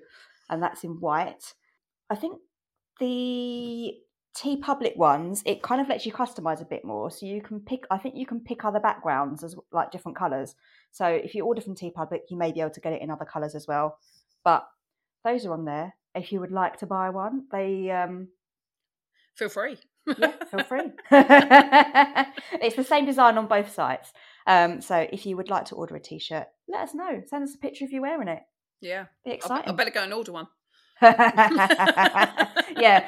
and that's in white. I think the Teepublic ones, it kind of lets you customize a bit more. So you can pick, I think you can pick other backgrounds as like different colors. So if you order from Teepublic, you may be able to get it in other colors as well. But those are on there. If you would like to buy one, they um, Feel free. yeah, [LAUGHS] feel free. [LAUGHS] it's the same design on both sites. Um, so if you would like to order a t-shirt, let us know. Send us a picture of you wearing it. Yeah. Be exciting. I better go and order one. [LAUGHS] yeah.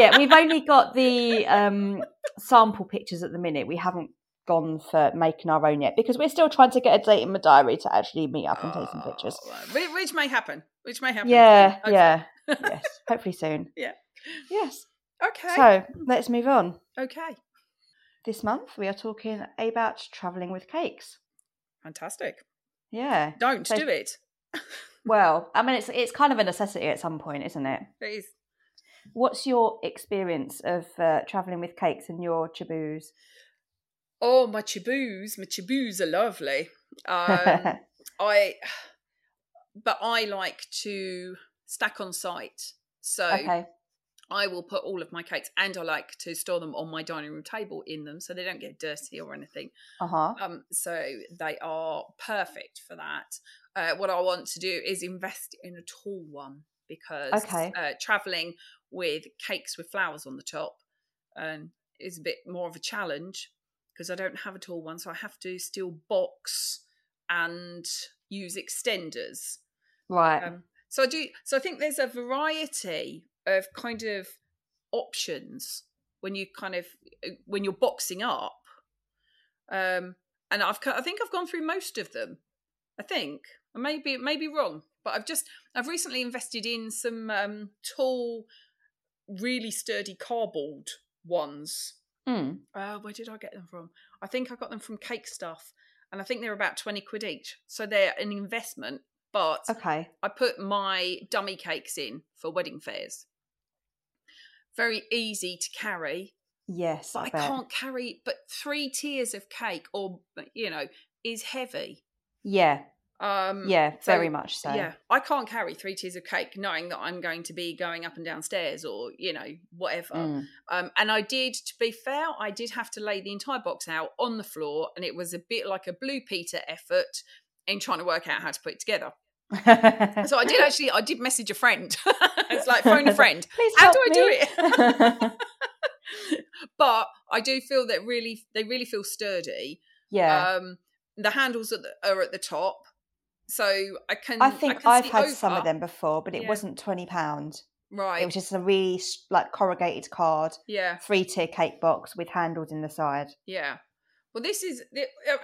Yeah, we've only got the um, sample pictures at the minute. We haven't gone for making our own yet because we're still trying to get a date in my diary to actually meet up and take some pictures. Oh. Which, may happen. Which may happen. Yeah, Hopefully. yeah, [LAUGHS] yes, hopefully soon. Yeah. Yes. Okay. So let's move on. okay. This month we are talking about travelling with cakes. Fantastic. Yeah. Don't So- do it. [LAUGHS] Well, I mean, it's it's kind of a necessity at some point, isn't it? It is. What's your experience of uh, travelling with cakes and your Chibus? Oh, my Chibus. My Chibus are lovely. Um, [LAUGHS] I, but I like to stack on site. So okay. I will put all of my cakes and I like to store them on my dining room table in them so they don't get dirty or anything. Uh huh. Um, so they are perfect for that. Uh, what I want to do is invest in a tall one because Okay. uh, traveling with cakes with flowers on the top um, is a bit more of a challenge because I don't have a tall one, so I have to still box and use extenders. Right. Um, so I do. So I think there's a variety of kind of options when you kind of when you're boxing up. Um, and I've I think I've gone through most of them. I think I may be may be wrong, but I've just I've recently invested in some um, tall, really sturdy cardboard ones. Mm. Uh, where did I get them from? I think I got them from Cake Stuff, and I think they're about twenty quid each. So they're an investment. But Okay. I put my dummy cakes in for wedding fairs. Very easy to carry, Yes, but I, I, can't carry. But three tiers of cake, or you know, is heavy. Yeah, Um, yeah, so, very much so. Yeah, I can't carry three tiers of cake, knowing that I'm going to be going up and down stairs, or you know, whatever. Mm. Um, and I did, to be fair, I did have to lay the entire box out on the floor, and it was a bit like a Blue Peter effort in trying to work out how to put it together. So I did [LAUGHS] actually, I did message a friend. [LAUGHS] it's like phone a friend. [LAUGHS] Please How do I do me. it? but I do feel that really, they really feel sturdy. yeah, Um, the handles are at the top, so I can. I think I've see had some of them before, but it Yeah. wasn't twenty pound. Right. It was just a really like corrugated card, yeah. three tier cake box with handles in the side. Yeah. Well, this is.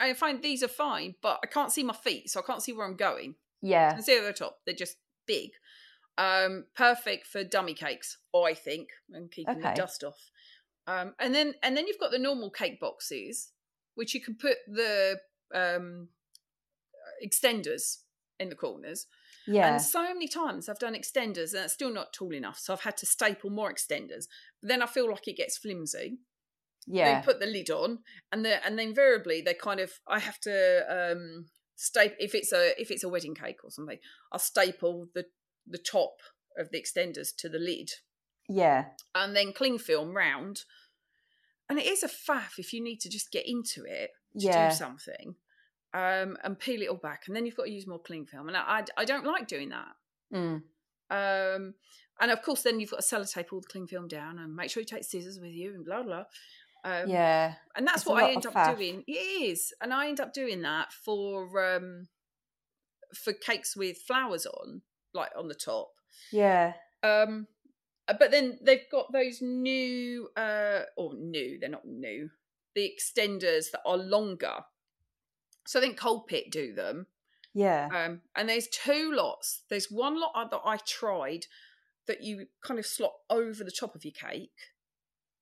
I find these are fine, but I can't see my feet, so I can't see where I'm going. I Yeah, can see at the top. They're just big. Um, perfect for dummy cakes, I think, and keeping the dust off. Um, and then and then you've got the normal cake boxes, which you can put the um, extenders in the corners. yeah, And so many times I've done extenders and it's still not tall enough, so I've had to staple more extenders. But then I feel like it gets flimsy. yeah. They put the lid on, and the and then invariably they kind of I have to um staple if it's a if it's a wedding cake or something. I'll staple the the top of the extenders to the lid, yeah, and then cling film round. And it is a faff if you need to just get into it to Yeah. do something, um, and peel it all back, and then you've got to use more cling film, and I I, I don't like doing that. Mm. Um, and of course, then you've got to sellotape all the cling film down and make sure you take scissors with you and blah blah. Um, yeah. and that's It's what I end up faff. doing. It is, and I end up doing that for um for cakes with flowers on, like on the top. Yeah. Um, uh, but then they've got those new, uh, or new, they're not new, the extenders that are longer. So I think Culpitt do them. Yeah. Um, and there's two lots. There's one lot that I tried that you kind of slot over the top of your cake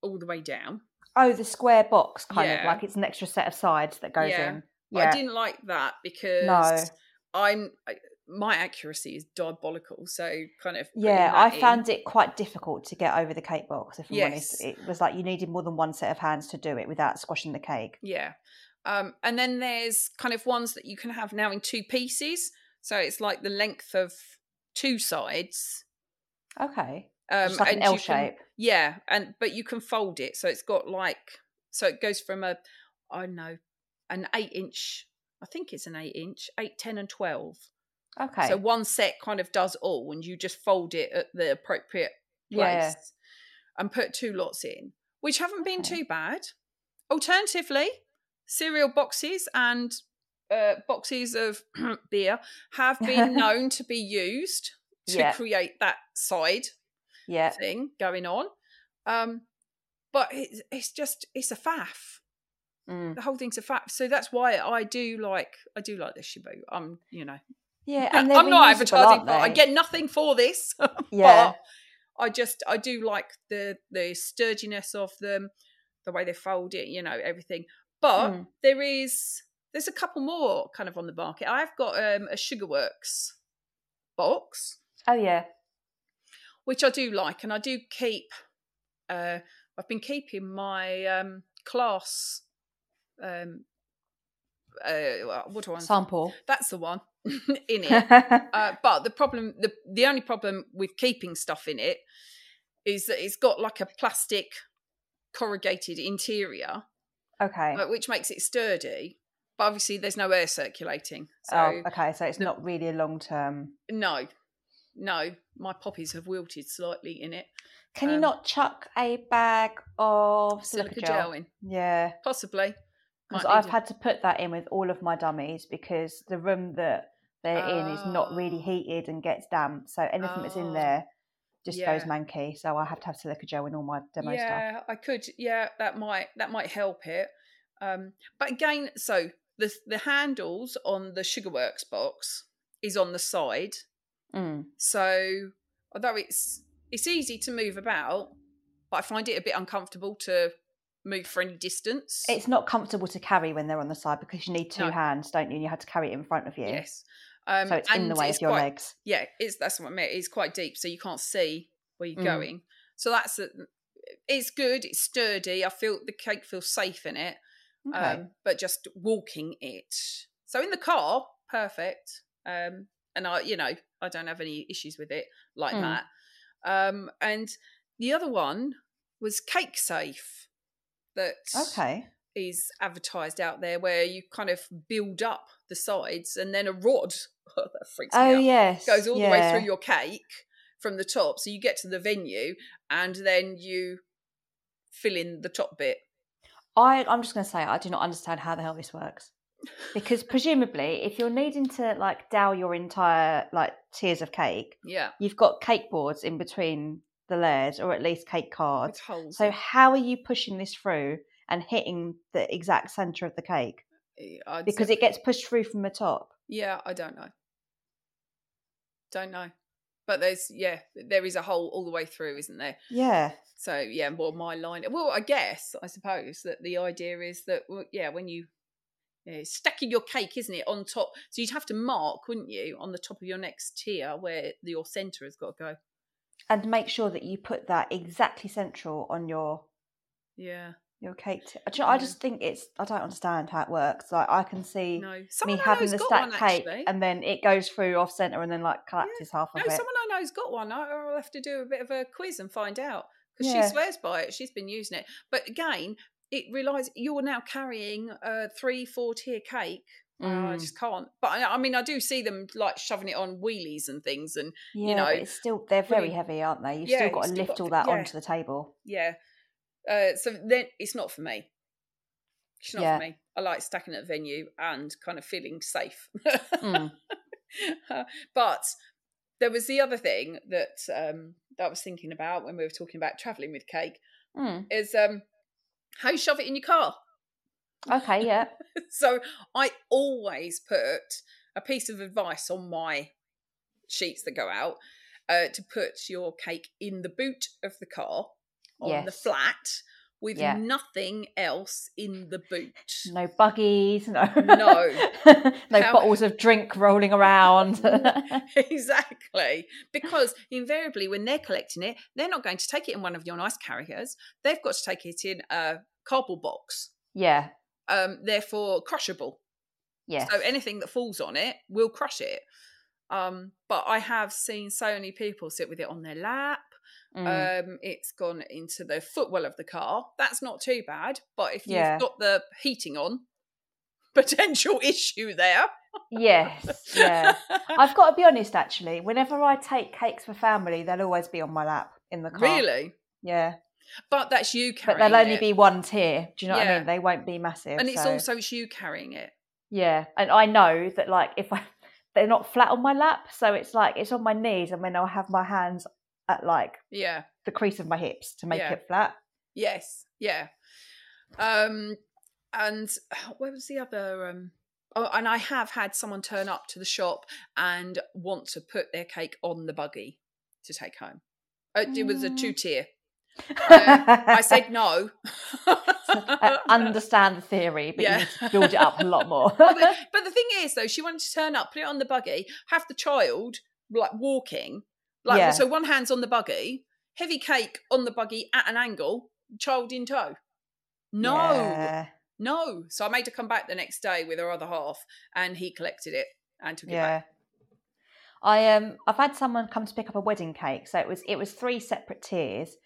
all the way down. Oh, the square box kind of like it's an extra set of sides that goes Yeah. in. Yeah. I didn't like that because No. I'm I, my accuracy is diabolical. So kind of Yeah, I in- found it quite difficult to get over the cake box. If I'm honest, Yes. it was like you needed more than one set of hands to do it without squashing the cake. Yeah. Um, and then there's kind of ones that you can have now in two pieces. So it's like the length of two sides. Okay, Um, just like an L you can- shape. Yeah, and but you can fold it, so it's got like so it goes from a I don't know an eight inch. I think it's an eight inch, eight, ten, and twelve. Okay, So one set kind of does all, and you just fold it at the appropriate place Yeah. and put two lots in, which haven't been Okay. too bad. Alternatively, cereal boxes and uh, boxes of [CLEARS THROAT] beer have [LAUGHS] been known to be used to Yeah. create that side yeah, thing going on. Um, but it's, it's just it's a faff. mm. The whole thing's a faff. So that's why I do like I do like this Chibu. I'm you know yeah, and they're I'm not advertising. aren't I get nothing for this. [LAUGHS] Yeah. but I just I do like the the sturdiness of them, the way they fold it, you know, everything. But Mm. there is there's a couple more kind of on the market. I've got um, a Sugarworks box, Oh yeah, which I do like, and I do keep. Uh, I've been keeping my um, class. Um, uh, what do I? sample. That's the one [LAUGHS] in it. [LAUGHS] Uh, but the problem, the the only problem with keeping stuff in it is that it's got like a plastic corrugated interior, okay. which makes it sturdy. But obviously, there's no air circulating. So oh, okay. So it's the- not really a long term. no, no, my poppies have wilted slightly in it. Can you Um, not chuck a bag of silica, Silica gel? gel in, Yeah, possibly. because I've had to put that in with all of my dummies because the room that they're in is not really Oh. heated and gets damp. So anything that's in Oh. there just goes Yeah. manky. So I have to have silica gel in all my demo stuff. yeah, I could. Yeah, that might that might help it. Um, but again, so the the handles on the Sugarworks box is on the side, Mm. so although it's it's easy to move about, but I find it a bit uncomfortable to move for any distance. It's not comfortable to carry when they're on the side because you need two No. hands, don't you? And you have to carry it in front of you. yes. Um, So it's in the way of your quite- legs. Yeah, it's that's what I meant. It's quite deep, so you can't see where you're Mm. going. So that's a, it's good. It's sturdy. I feel the cake feels safe in it. Okay. um, but just walking it. So in the car, perfect. Um, and I, you know, I don't have any issues with it like Mm. that. Um, and the other one was Cake Safe, that okay. is advertised out there, where you kind of build up the sides, and then a rod [LAUGHS] that freaks me Oh out yes. goes all the way through your cake from the top. So you get to the venue, and then you fill in the top bit. I, I'm just going to say I do not understand how the hell this works. Because [LAUGHS] presumably, if you're needing to like dow your entire like tiers of cake, Yeah, you've got cake boards in between the layers, or at least cake cards. So how are you pushing this through and hitting the exact center of the cake? Eh, I'd Because it gets pushed through from the top. Yeah, I don't know. Don't know. But there's yeah, there is a hole all the way through, isn't there? Yeah. So yeah, well, my line. Well, I guess I suppose that the idea is that well, yeah, when you yeah, stacking your cake, isn't it, on top? So you'd have to mark, wouldn't you, on the top of your next tier where your centre has got to go. And make sure that you put that exactly central on your Yeah. Your cake. T- you know, I just think it's. I don't understand how it works. Like I can see No. me having the stacked one, cake, actually. and then it goes through off center, and then like collapses half of No, it. someone I know's got one. I- I'll have to do a bit of a quiz and find out because Yeah. she swears by it. She's been using it. But again, it relies you're now carrying a three, four tier cake. Uh, I Mm. just can't. But I, I mean, I do see them like shoving it on wheelies and things. And Yeah, know, but it's still they're very heavy, aren't they? You've Yeah, still got to still lift got all to- that yeah. onto the table. yeah. Uh, so then it's not for me. It's not Yeah. for me. I like stacking at the venue and kind of feeling safe. Mm. [LAUGHS] but there was the other thing that um, that I was thinking about when we were talking about traveling with cake Mm. is um, how you shove it in your car. Okay, yeah. [LAUGHS] so I always put a piece of advice on my sheets that go out uh, to put your cake in the boot of the car on the flat with Yeah. nothing else in the boot. No buggies, no No. [LAUGHS] no How- bottles of drink rolling around. [LAUGHS] [LAUGHS] exactly. Because invariably, when they're collecting it, they're not going to take it in one of your nice carriers. They've got to take it in a cardboard box, yeah, um, therefore crushable. yes. So anything that falls on it will crush it. Um, but I have seen so many people sit with it on their lap. Mm. Um, it's gone into the footwell of the car. That's not too bad. But if you've Yeah. got the heating on, [LAUGHS] potential issue there. yes, yeah. [LAUGHS] I've got to be honest, actually. Whenever I take cakes for family, they'll always be on my lap in the car. really. Yeah, But that's you but carrying they'll only it. be one tier. Do you know what I mean? They won't be massive. and it's so- also it's you carrying it. yeah. And I know that, like, if I [LAUGHS] they're not flat on my lap, so it's like it's on my knees, and then I'll have my hands at like Yeah. the crease of my hips to make Yeah. it flat. Yes. Yeah. Um, and [SIGHS] where was the other? Um, oh, and I have had someone turn up to the shop and want to put their cake on the buggy to take home. Uh, It was a Mm. two tier. [LAUGHS] I said no. I understand the theory, but Yeah. you need to build it up a lot more. but, the, [LAUGHS] but the thing is, though, she wanted to turn up, put it on the buggy, have the child like walking, like Yeah. so one hand's on the buggy, heavy cake on the buggy at an angle, child in tow. No, Yeah. no. So I made her come back the next day with her other half, and he collected it and took it Yeah. back. I um I've had someone come to pick up a wedding cake. So it was it was three separate tiers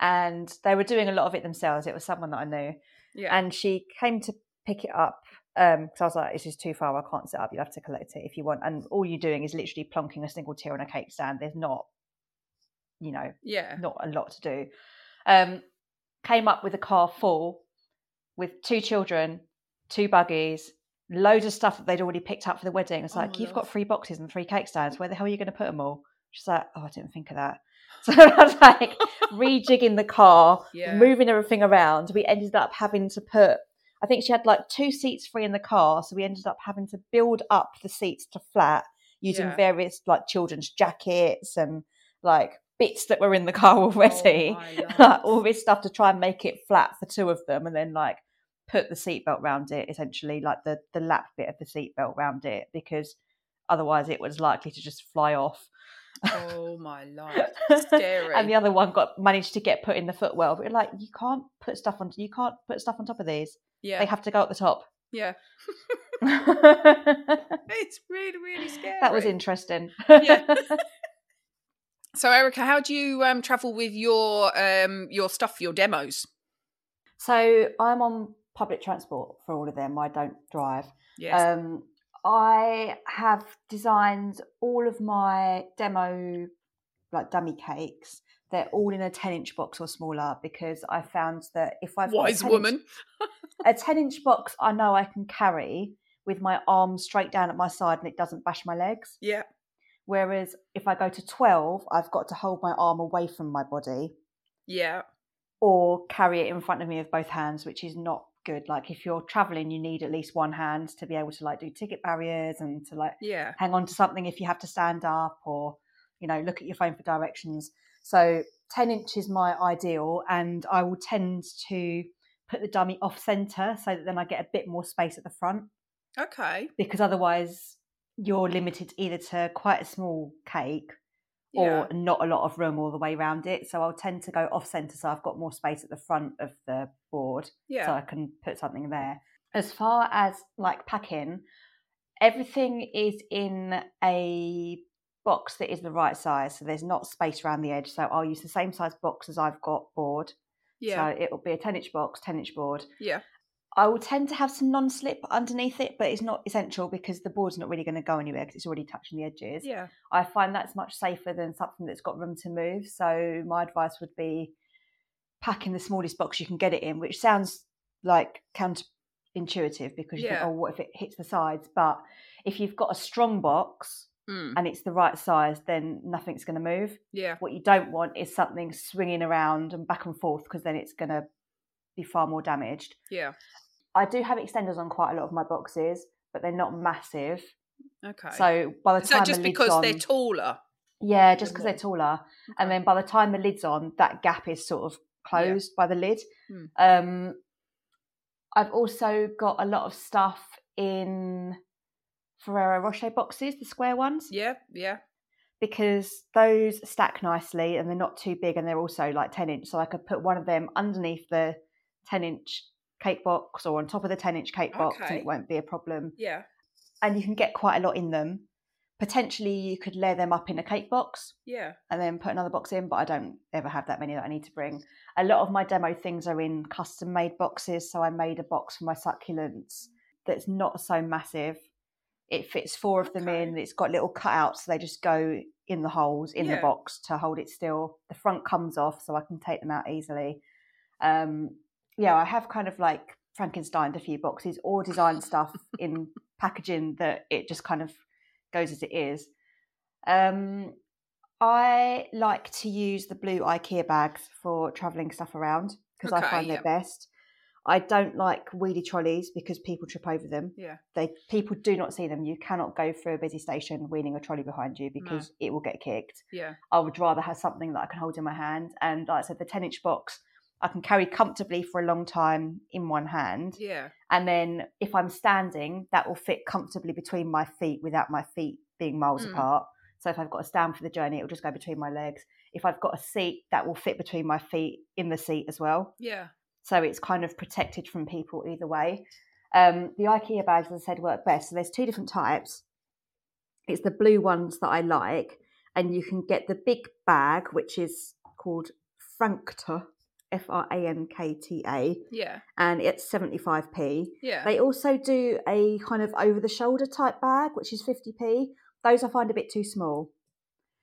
and they were doing a lot of it themselves. It was someone that I knew. Yeah, And she came to pick it up um because I was like, this is too far, I can't set up, you have to collect it if you want. And all you're doing is literally plonking a single tier on a cake stand. There's not, you know, yeah, not a lot to do. Um, came up with a car full with two children, two buggies, loads of stuff that they'd already picked up for the wedding. It's Oh, like, you've got three boxes and three cake stands. Where the hell are you going to put them all? She's like, oh, I didn't think of that. [LAUGHS] So I was like [LAUGHS] rejigging the car, Yeah. moving everything around. We ended up having to put, I think she had like two seats free in the car. So we ended up having to build up the seats to flat using Yeah. various like children's jackets and like bits that were in the car [LAUGHS] oh already. Oh, [LAUGHS] like, all this stuff to try and make it flat for two of them, and then like put the seatbelt round it, essentially like the the lap bit of the seatbelt round it, because otherwise it was likely to just fly off. Oh my life. Scary. and the other one got managed to get put in the footwell, but you're like you can't put stuff on you can't put stuff on top of these. yeah. They have to go at the top. yeah. [LAUGHS] [LAUGHS] It's really, really scary. That was interesting. Yeah. [LAUGHS] So, Erica, how do you um, travel with your um, your stuff, your demos? so I'm on public transport for all of them. I don't drive. Yes. Um, I have designed all of my demo, like dummy cakes. They're all in a 10 inch box or smaller because I found that if I've got a Wise 10 woman. Inch, a 10 inch box, I know I can carry with my arms straight down at my side and it doesn't bash my legs. Yeah. Whereas if I go to 12, I've got to hold my arm away from my body Yeah. or carry it in front of me with both hands, which is not good. Like if you're traveling, you need at least one hand to be able to like do ticket barriers and to like Yeah. hang on to something if you have to stand up or you know look at your phone for directions. So 10 inch is my ideal, and I will tend to put the dummy off center so that then I get a bit more space at the front Okay. because otherwise you're limited either to quite a small cake Yeah. or not a lot of room all the way around it. So I'll tend to go off centre so I've got more space at the front of the board so I can put something there. As far as like packing, everything is in a box that is the right size. So there's not space around the edge. So I'll use the same size box as I've got board. Yeah. So it'll be a 10 inch box, 10 inch board. Yeah. I will tend to have some non slip underneath it, but it's not essential because the board's not really going to go anywhere because it's already touching the edges. Yeah. I find that's much safer than something that's got room to move. So my advice would be packing the smallest box you can get it in, which sounds like counterintuitive because you Yeah. think, oh, what if it hits the sides? But if you've got a strong box Mm. and it's the right size, then nothing's going to move. Yeah. What you don't want is something swinging around and back and forth because then it's going to be far more damaged. Yeah. I do have extenders on quite a lot of my boxes, but they're not massive. Okay. So by the Is time just the because on, they're taller? yeah, just because they're taller, and then by the time the lid's on, that gap is sort of closed by the lid. Hmm. Um, I've also got a lot of stuff in Ferrero Rocher boxes, the square ones, Yeah. Yeah. because those stack nicely and they're not too big, and they're also like ten inch. So I could put one of them underneath the ten inch cake box or on top of the ten inch cake box, and it won't be a problem Yeah. and you can get quite a lot in them. Potentially, you could layer them up in a cake box Yeah. and then put another box in, but I don't ever have that many that I need to bring. A lot of my demo things are in custom made boxes, so I made a box for my succulents that's not so massive. It fits four of them Okay. in. It's got little cutouts, so they just go in the holes in the box to hold it still. The front comes off, so I can take them out easily. Um, yeah, I have kind of like Frankensteined a few boxes or designed stuff [LAUGHS] in packaging that it just kind of goes as it is. Um, I like to use the blue IKEA bags for traveling stuff around because I find yeah. they're best. I don't like wheelie trolleys because people trip over them. Yeah. They people do not see them. You cannot go through a busy station wheeling a trolley behind you No. because it will get kicked. Yeah. I would rather have something that I can hold in my hand. And like I said, the 10 inch box I can carry comfortably for a long time in one hand. Yeah. And then if I'm standing, that will fit comfortably between my feet without my feet being miles Mm. apart. So if I've got to stand for the journey, it will just go between my legs. If I've got a seat, that will fit between my feet in the seat as well. Yeah. So it's kind of protected from people either way. Um, the IKEA bags, as I said, work best. So there's two different types. It's the blue ones that I like, and you can get the big bag, which is called Frankta, F R A N K T A, Yeah. and it's 75p. Yeah. They also do a kind of over the shoulder type bag, which is 50p. Those I find a bit too small.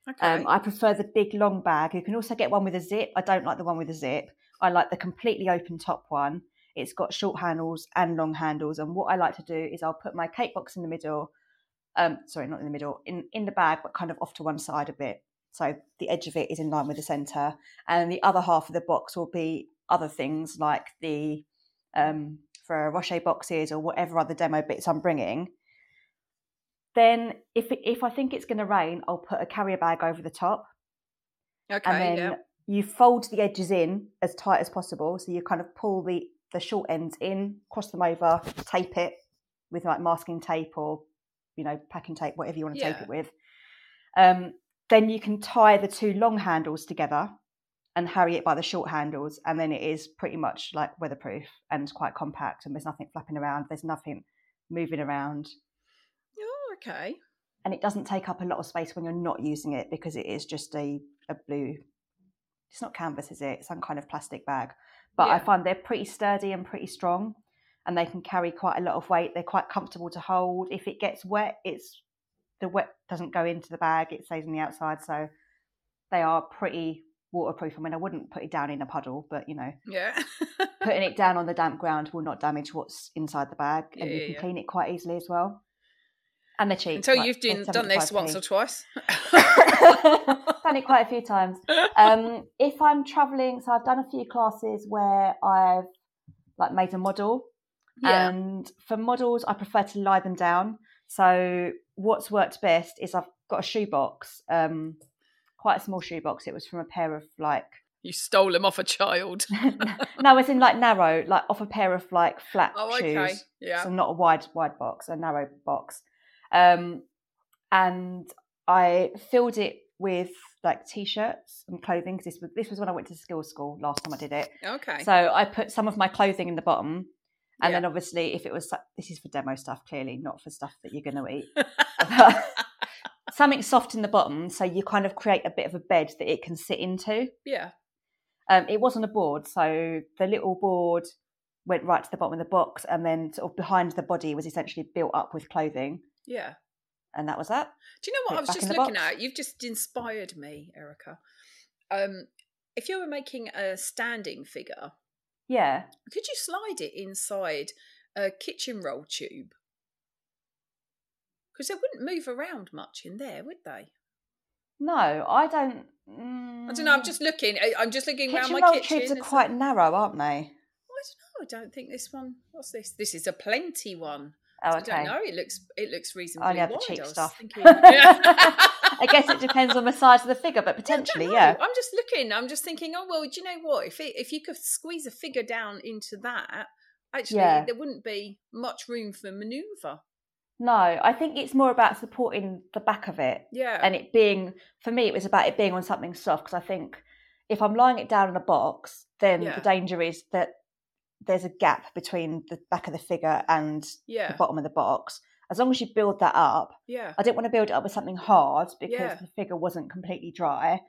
okay. Um, I prefer the big long bag. You can also get one with a zip. I don't like the one with a zip. I like the completely open top one. It's got short handles and long handles. And what I like to do is I'll put my cake box in the middle. Um, sorry, not in the middle, in, in the bag, but kind of off to one side a bit. So the edge of it is in line with the centre. And the other half of the box will be other things like the um, Ferrero Rocher boxes or whatever other demo bits I'm bringing. Then, if if I think it's going to rain, I'll put a carrier bag over the top. Okay. and then yeah. you fold the edges in as tight as possible. So you kind of pull the the short ends in, cross them over, tape it with like masking tape or you know packing tape, whatever you want to tape it with. Um, then you can tie the two long handles together and harry it by the short handles, and then it is pretty much like weatherproof and quite compact, and there's nothing flapping around. There's nothing moving around. Oh, okay. and it doesn't take up a lot of space when you're not using it because it is just a, a blue it's not canvas is it? It's some kind of plastic bag. But i find they're pretty sturdy and pretty strong and they can carry quite a lot of weight. They're quite comfortable to hold. If it gets wet it's the wet doesn't go into the bag it stays on the outside so they are pretty waterproof i mean i wouldn't put it down in a puddle but you know Yeah. [LAUGHS] putting it down on the damp ground will not damage what's inside the bag and Yeah, you can yeah. clean it quite easily as well and they're cheap Until like, you've done, done this once or twice. [LAUGHS] [LAUGHS] done it quite a few times. Um, if I'm traveling, so I've done a few classes where I've like made a model, yeah. and for models, I prefer to lie them down. So what's worked best is I've got a shoebox, um, quite a small shoebox. It was from a pair of like you stole them off a child. [LAUGHS] no, it's in like narrow, like off a pair of like flat Oh, shoes. okay. Yeah. So not a wide wide box, a narrow box. Um, and I filled it with like t-shirts and clothing because this was this was when I went to skills school last time I did it. Okay. So I put some of my clothing in the bottom, and Yeah. then obviously if it was this is for demo stuff, clearly not for stuff that you're going to eat. [LAUGHS] Something soft in the bottom, so you kind of create a bit of a bed that it can sit into. yeah. Um, it wasn't a board, so the little board went right to the bottom of the box, and then sort of behind the body was essentially built up with clothing, Yeah. and that was that. Do you know what Put I was just looking box. at? You've just inspired me, Erica. Um, if you were making a standing figure, Yeah, could you slide it inside a kitchen roll tube? Because they wouldn't move around much in there, would they? no, I don't. I don't know. I'm mm, just looking. I- I'm just looking around kitchen my roll kitchen. tubes are quite narrow, aren't they? I don't know. I don't think this one. What's this? This is a plenty one. Oh, I don't know. It looks. It looks reasonably only cheap I stuff. thinking- [LAUGHS] I guess it depends on the size of the figure, but [LAUGHS] potentially, yeah. I'm just looking. I'm just thinking. Oh well. Do you know what? If it, if you could squeeze a figure down into that, actually, Yeah. there wouldn't be much room for manoeuvre. No, I think it's more about supporting the back of it Yeah. and it being for me it was about it being on something soft because i think if i'm lying it down in a box then Yeah. the danger is that there's a gap between the back of the figure and yeah. the bottom of the box as long as you build that up yeah. i didn't want to build it up with something hard because Yeah. the figure wasn't completely dry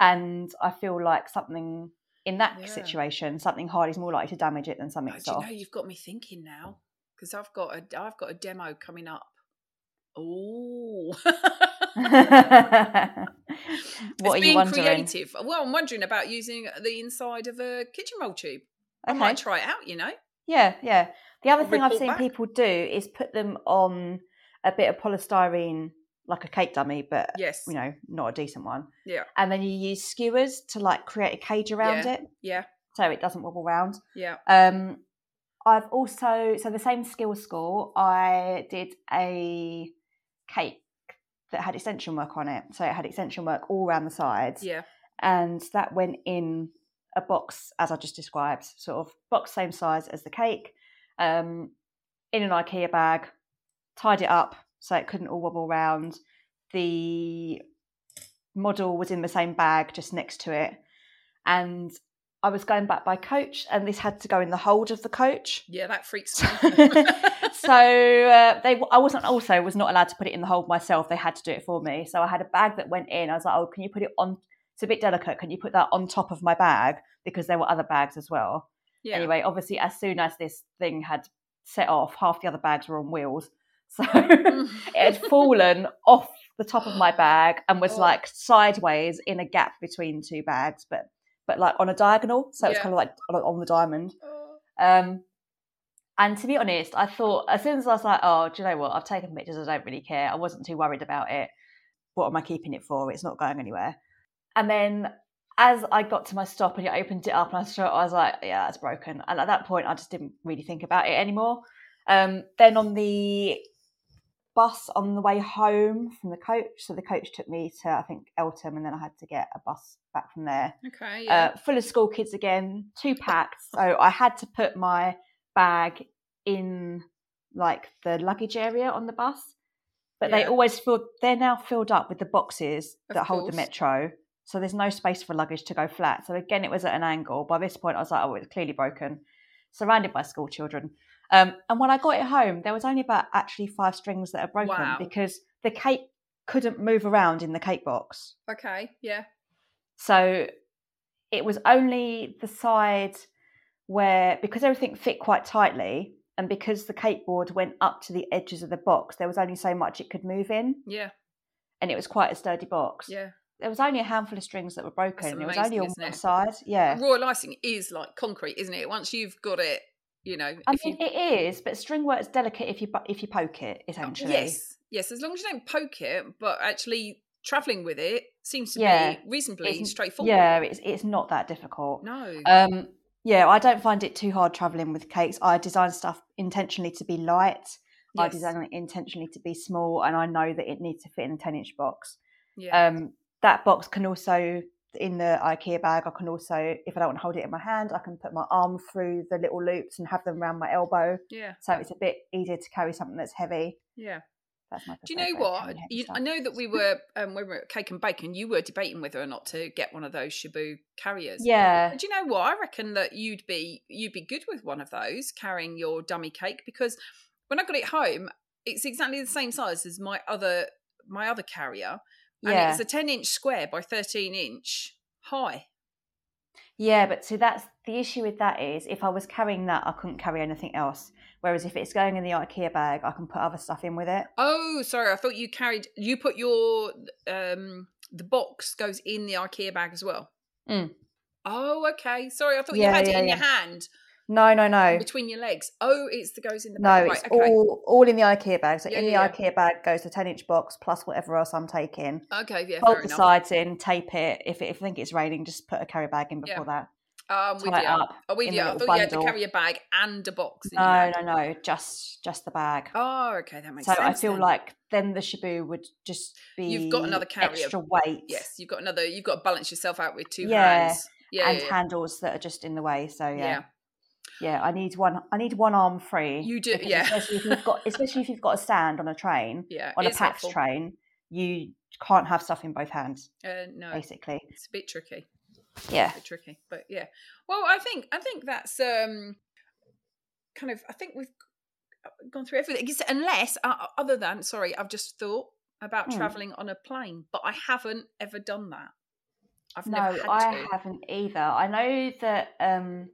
and i feel like something in that Yeah. situation something hard is more likely to damage it than something Oh, do you soft know you've got me thinking now because I've got a I've got a demo coming up. Oh. [LAUGHS] what it's are you being wondering creative. Well, I'm wondering about using the inside of a kitchen roll tube. I Okay. might try it out. You know. Yeah, yeah. The other thing I've seen back. people do is put them on a bit of polystyrene, like a cake dummy, but Yes. you know, not a decent one. Yeah. And then you use skewers to like create a cage around Yeah. it, Yeah. so it doesn't wobble around. Yeah. Um, I've also so the same skill school. I did a cake that had extension work on it, so it had extension work all around the sides Yeah. and that went in a box as I just described, sort of box same size as the cake, um, in an IKEA bag, tied it up so it couldn't all wobble around. The model was in the same bag just next to it, and I was going back by coach, and this had to go in the hold of the coach. Yeah. That freaks [LAUGHS] so me. uh, they, I wasn't also was not allowed to put it in the hold myself. They had to do it for me. So I had a bag that went in. I was like, "Oh, can you put it on? It's a bit delicate. Can you put that on top of my bag because there were other bags as well." yeah. Anyway, obviously, as soon as this thing had set off, half the other bags were on wheels, so [LAUGHS] it had fallen off the top of my bag and was Oh. like sideways in a gap between two bags, but but like on a diagonal. So it was Yeah. kind of like on, on the diamond. Oh. Um, and to be honest, I thought as soon as I was like, oh, do you know what? I've taken pictures. I don't really care. I wasn't too worried about it. What am I keeping it for? It's not going anywhere. And then as I got to my stop and I opened it up and I saw it, I was like, yeah, it's broken. And at that point, I just didn't really think about it anymore. Um, then on the bus on the way home from the coach. So the coach took me to I think Eltham, and then I had to get a bus back from there. Okay. Yeah. Uh, full of school kids again, two packed. so I had to put my bag in like the luggage area on the bus. But they always fill. They're now filled up with the boxes Of that hold the metro. So there's no space for luggage to go flat. So again, it was at an angle. By this point, I was like, oh, it's clearly broken. Surrounded by school children. Um, and when I got it home, there was only about actually five strings that are broken Wow. because the cake couldn't move around in the cake box. okay. Yeah. So it was only the side where, because everything fit quite tightly, and because the cake board went up to the edges of the box, there was only so much it could move in, Yeah. and it was quite a sturdy box. Yeah. There was only a handful of strings that were broken. That's It was only on one it? side. Yeah. Royal icing is like concrete, isn't it? Once you've got it, you know, I mean, you it is, but string work's delicate if you if you poke it. Essentially, yes, yes, as long as you don't poke it, but actually traveling with it seems to Yeah. be reasonably It's- straightforward. Yeah, it's it's not that difficult. No. Um, yeah, I don't find it too hard traveling with cakes. I design stuff intentionally to be light. I design it intentionally to be small, and I know that it needs to fit in a ten inch box. yeah. Um, that box can also in the IKEA bag. I can also, if I don't want to hold it in my hand, I can put my arm through the little loops and have them around my elbow, yeah. so it's a bit easier to carry something that's heavy. Yeah. That's my. Do you know what? You. I know that we were um, when we were at Cake and Bake. You were debating whether or not to get one of those Chibu carriers. Yeah, But do you know what? I reckon that you'd be you'd be good with one of those carrying your dummy cake because when I got it home, it's exactly the same size as my other my other carrier, and yeah. it's a ten inch square by thirteen inch high. Yeah, but see, that's the issue with that is if I was carrying that, I couldn't carry anything else. Whereas if it's going in the IKEA bag, I can put other stuff in with it. Oh, sorry, I thought you carried you put your um the box goes in the IKEA bag as well. Mm. Oh, okay. Sorry, I thought Yeah, you had yeah, it in your hand No, no, no, between your legs. Oh, it's the goes in the no. bag. It's right, okay. all all in the IKEA bag. So Yeah, in the yeah, yeah. IKEA bag goes the ten inch box plus whatever else I'm taking. Okay, yeah, fair the enough. sides in, tape it. If it, if I think it's raining, just put a carry bag in Yeah. before that. Um, with you. up Oh, with you. the I thought you had to carry a bag and a box. in No, no, no. Just just the bag. Oh, okay, that makes so sense. So I feel then. like then the Chibu would just be You've got another carrier. extra weight. yes, you've got another. You've got to balance yourself out with two Yeah, hands. Yeah, and yeah, yeah. handles that are just in the way. So yeah. Yeah. I need one. I need one arm free. You do- yeah. Especially if you've got, [LAUGHS] especially if you've got a stand on a train, yeah. on a PAX helpful. train, you can't have stuff in both hands. Uh, no, Basically, it's a bit tricky. yeah, A bit tricky, but yeah. Well, I think I think that's um kind of. I think we've gone through everything. Unless, uh, other than, sorry, I've just thought about Hmm. traveling on a plane, but I haven't ever done that. I've no, I haven't either. I know that um,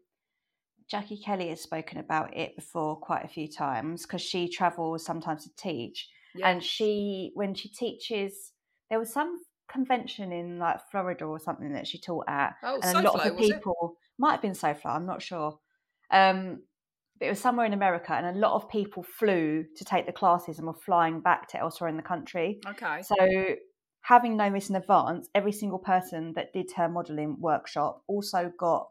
Jackie Kelly has spoken about it before quite a few times because she travels sometimes to teach, Yeah. and she when she teaches, there was some convention in like Florida or something that she taught at, oh, and a lot of the people might have been SoFlo, I'm not sure. Um, but it was somewhere in America, and a lot of people flew to take the classes and were flying back to elsewhere in the country. Okay. So, having known this in advance, every single person that did her modelling workshop also got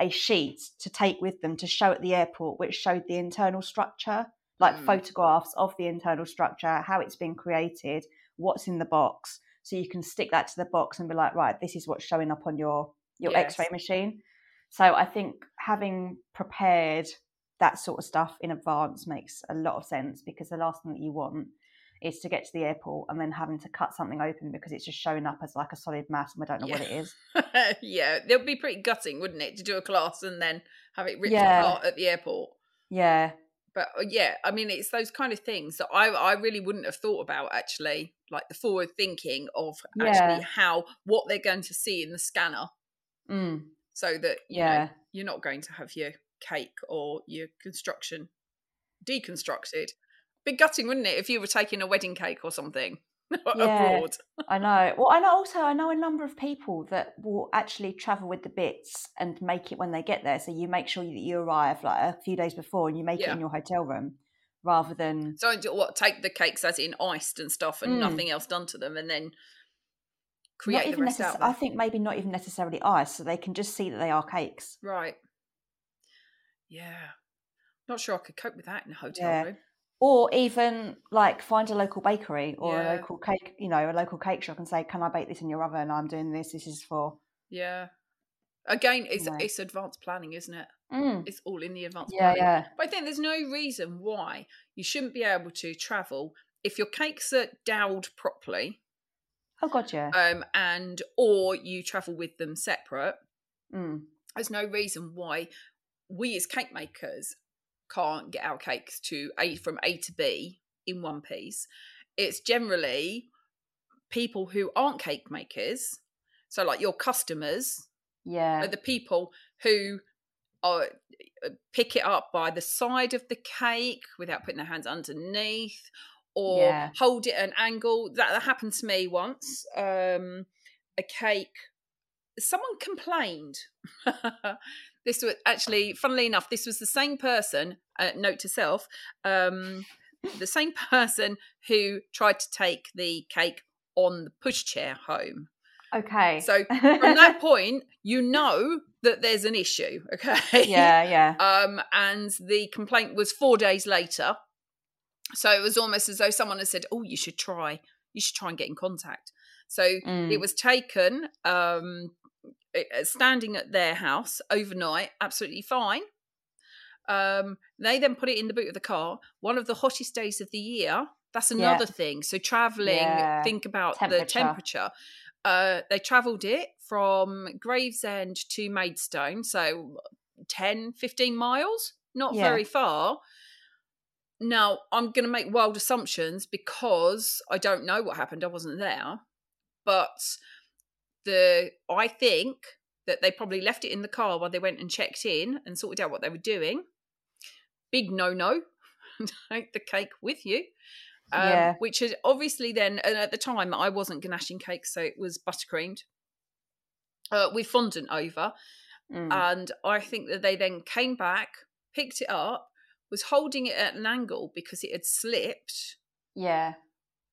a sheet to take with them to show at the airport, which showed the internal structure, like Mm. photographs of the internal structure, how it's been created, what's in the box. So you can stick that to the box and be like, right, this is what's showing up on your your Yes. X-ray machine. So I think having prepared that sort of stuff in advance makes a lot of sense because the last thing that you want is to get to the airport and then having to cut something open because it's just showing up as like a solid mass and we don't know what it is. yeah, [LAUGHS] it would be pretty gutting, wouldn't it, to do a class and then have it ripped Yeah. apart at the airport. Yeah. But uh, yeah, I mean, it's those kind of things that I I really wouldn't have thought about actually, like the forward thinking of Yeah. actually how what they're going to see in the scanner, Mm. so that you Yeah. know you're not going to have your cake or your construction deconstructed. Big gutting, wouldn't it, if you were taking a wedding cake or something [LAUGHS] Yeah. abroad? I know. Well, I know also I know a number of people that will actually travel with the bits and make it when they get there. So you make sure that you arrive like a few days before and you make it in your hotel room rather than So what? Take the cakes as in iced and stuff, and Mm. nothing else done to them, and then not create the even rest out. necess- I think maybe not even necessarily ice, so they can just see that they are cakes. Right. Yeah. Not sure I could cope with that in a hotel Yeah. room. Or even like find a local bakery or Yeah. a local cake, you know, a local cake shop and say, "Can I bake this in your oven? I'm doing this. This is for." Yeah. Again, it's Right. it's advanced planning, isn't it? Mm. It's all in the advanced Yeah, planning. yeah, But I think there's no reason why you shouldn't be able to travel if your cakes are dowed properly, oh god, yeah. um, and or you travel with them separate. Mm. There's no reason why we as cake makers can't get our cakes to A from A to B in one piece. It's generally people who aren't cake makers, so like your customers Yeah, are the people who are uh, pick it up by the side of the cake without putting their hands underneath or Yeah. hold it at an angle that, that happened to me once um a cake someone complained [LAUGHS] this was actually funnily enough this was the same person uh, note to self um the same [LAUGHS] person who tried to take the cake on the pushchair home okay. so from that [LAUGHS] point, you know that there's an issue. [LAUGHS] Okay. yeah, yeah, Um, and the complaint was four days later. So it was almost as though someone had said, "Oh, you should try. You should try and get in contact." So Mm. it was taken, um, standing at their house overnight, absolutely fine. Um, they then put it in the boot of the car. One of the hottest days of the year. That's Yeah. another thing. So traveling, Yeah. think about the Temperature. temperature. Uh, they travelled it from Gravesend to Maidstone, so 10, 15 miles, not Yeah. very far. Now, I'm going to make wild assumptions because I don't know what happened. I wasn't there. But the I think that they probably left it in the car while they went and checked in and sorted out what they were doing. Big no no. Take the cake with you. Um, Yeah. Which is obviously then, and at the time I wasn't ganaching cake, so it was buttercreamed uh, with fondant over. Mm. And I think that they then came back, picked it up, was holding it at an angle because it had slipped. yeah.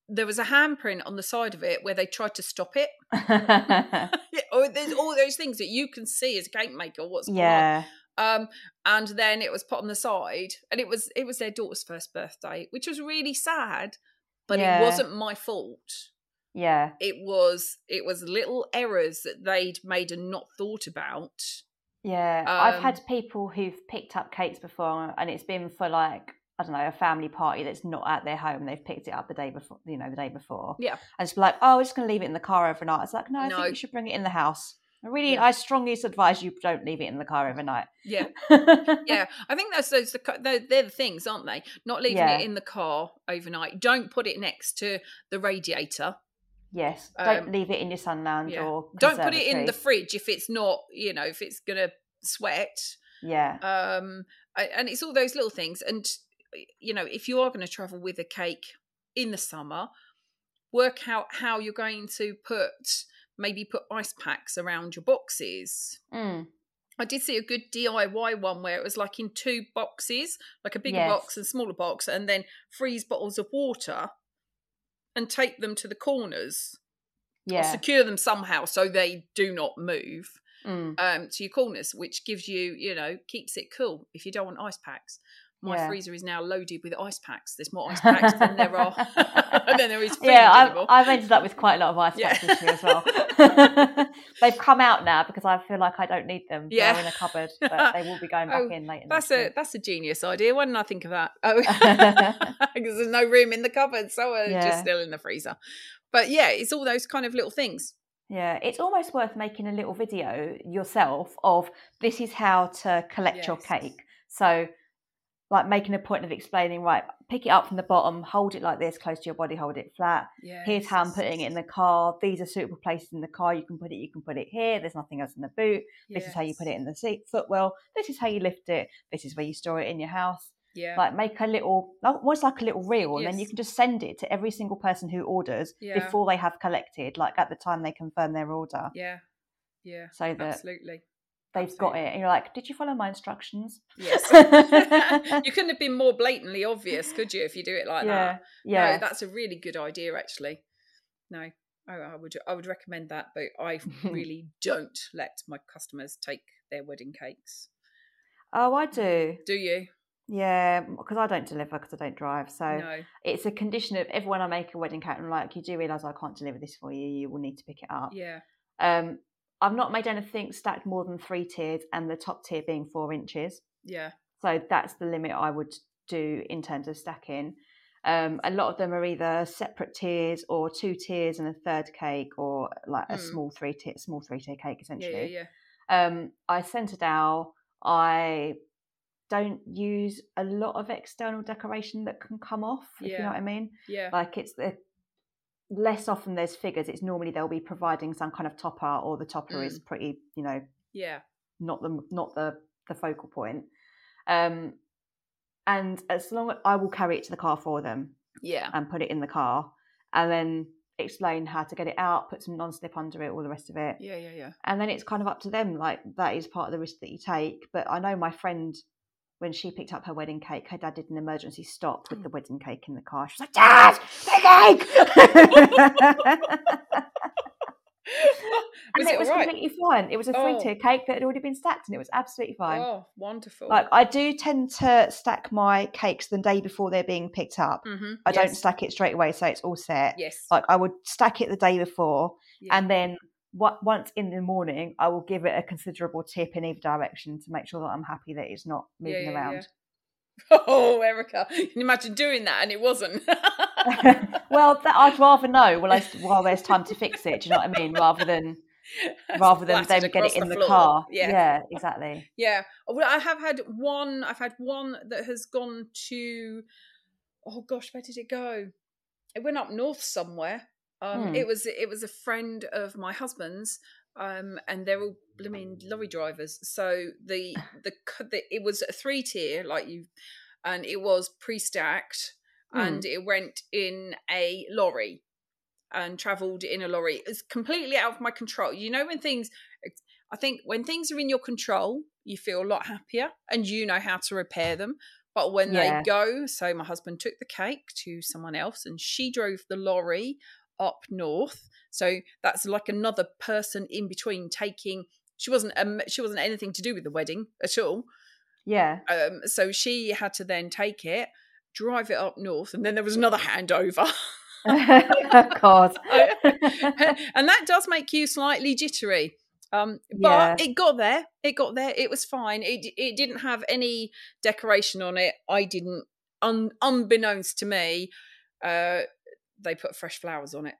There was a handprint on the side of it where they tried to stop it. [LAUGHS] Or there's all those things that you can see as a cake maker what's yeah. Um, and then it was put on the side, and it was it was their daughter's first birthday, which was really sad, but Yeah. it wasn't my fault. Yeah. It was it was little errors that they'd made and not thought about. Yeah, I've Um, had people who've picked up cakes before, and it's been for like I don't know a family party that's not at their home. They've picked it up the day before, you know, the day before. Yeah. and it's like, oh, we're just going to leave it in the car overnight. It's like, no, I No. think you should bring it in the house. I really, Yeah. I strongly advise you don't leave it in the car overnight. Yeah, [LAUGHS] yeah. I think that's those the they're, they're the things, aren't they? Not leaving Yeah. it in the car overnight. Don't put it next to the radiator. yes, Um, don't leave it in your sun lounge Yeah. or Don't put it in the fridge if it's not, you know, if it's gonna sweat. Yeah, um I- and it's all those little things and you know if you are going to travel with a cake in the summer work out how you're going to put maybe put ice packs around your boxes mm. i did see a good diy one where it was like in two boxes like a bigger Yes. box and smaller box and then freeze bottles of water and take them to the corners or yeah, secure them somehow so they do not move mm. um, to your corners, which gives you, you know, keeps it cool if you don't want ice packs. My Yeah. freezer is now loaded with ice packs. There's more ice packs than there are [LAUGHS] [LAUGHS] than there is food yeah, I've. I've ended up with quite a lot of ice Yeah. packs this year as well. [LAUGHS] They've come out now because I feel like I don't need them. Yeah. They're in a cupboard, but they will be going back Oh, in later. That's a year. that's a genius idea. Why didn't I think of that? Oh, because there's no room in the cupboard, so uh, Yeah. just still in the freezer. But yeah, it's all those kind of little things. Yeah, it's almost worth making a little video yourself of this is how to collect your cake. So, like making a point of explaining, right, pick it up from the bottom, hold it like this, close to your body, hold it flat. Yeah. Here's how I'm putting it in the car. These are suitable places in the car. You can put it, you can put it here. There's nothing else in the boot. This is how you put it in the seat footwell. This is how you lift it. This is where you store it in your house. Yeah. Like make a little, almost like a little reel, and then you can just send it to every single person who orders Yeah. before they have collected, like at the time they confirm their order, yeah. Yeah. so that Absolutely. They've got it. And you're like, did you follow my instructions? Yes. [LAUGHS] you couldn't have been more blatantly obvious, could you, if you do it like yeah, that? yeah, No, that's a really good idea, actually. No, I, I would I would recommend that, but I [LAUGHS] really don't let my customers take their wedding cakes. oh, I do. Do you? Yeah, because I don't deliver because I don't drive. So No. it's a condition of everyone I make a wedding cake, I'm like, you do realise I can't deliver this for you. You will need to pick it up. Yeah. Um, I've not made anything stacked more than three tiers, and the top tier being four inches. Yeah. So that's the limit I would do in terms of stacking. Um, a lot of them are either separate tiers or two tiers and a third cake, or like a Mm. small three tier, small three tier cake essentially. Yeah. Yeah. Um, I centre dowel. I don't use a lot of external decoration that can come off. If you know what I mean. Yeah. Like it's the less often there's figures. It's normally they'll be providing some kind of topper, or the topper Mm. is pretty, you know, Yeah. not the not the the focal point. Um, and as long as I will carry it to the car for them Yeah. and put it in the car, and then explain how to get it out, put some non-slip under it, all the rest of it, Yeah. Yeah. Yeah. and then it's kind of up to them. Like that is part of the risk that you take. But I know my friend. When she picked up her wedding cake, her dad did an emergency stop with the wedding cake in the car. She was like, "Dad, the cake!" [LAUGHS] was and it, it was right? completely fine. It was a three tier cake that had already been stacked, and it was absolutely fine. Oh, wonderful. Like I do tend to stack my cakes the day before they're being picked up. mm-hmm. I don't stack it straight away, so it's all set. Yes. Like I would stack it the day before, yeah. and then what, once in the morning, I will give it a considerable tip in either direction to make sure that I'm happy that it's not moving yeah, yeah. around. [LAUGHS] Oh, Erica! Can you imagine doing that and it wasn't? [LAUGHS] well, that, I'd rather know while, I, while there's time to fix it. Do you know what I mean? Rather than [LAUGHS] rather than them get it in the, floor. car. Yeah. yeah, exactly. Yeah. Well, I have had one. I've had one that has gone to. Oh gosh, where did it go? It went up north somewhere. Um, Hmm. It was it was a friend of my husband's, um, and they're all blooming lorry drivers. So the [SIGHS] the, the it was a three tier like you, and it was pre stacked, Hmm. and it went in a lorry, and travelled in a lorry. It's completely out of my control. You know when things I think when things are in your control, you feel a lot happier and you know how to repair them. But when Yeah. they go, so my husband took the cake to someone else and she drove the lorry up north. So that's like another person in between taking. She wasn't um, she wasn't anything to do with the wedding at all. Yeah. Um, so she had to then take it, drive it up north, and then there was another handover. [LAUGHS] God. [LAUGHS] [LAUGHS] and that does make you slightly jittery. Um, but Yeah. it got there. It got there. It was fine. It it didn't have any decoration on it. I didn't. Un, unbeknownst to me, uh, they put fresh flowers on it.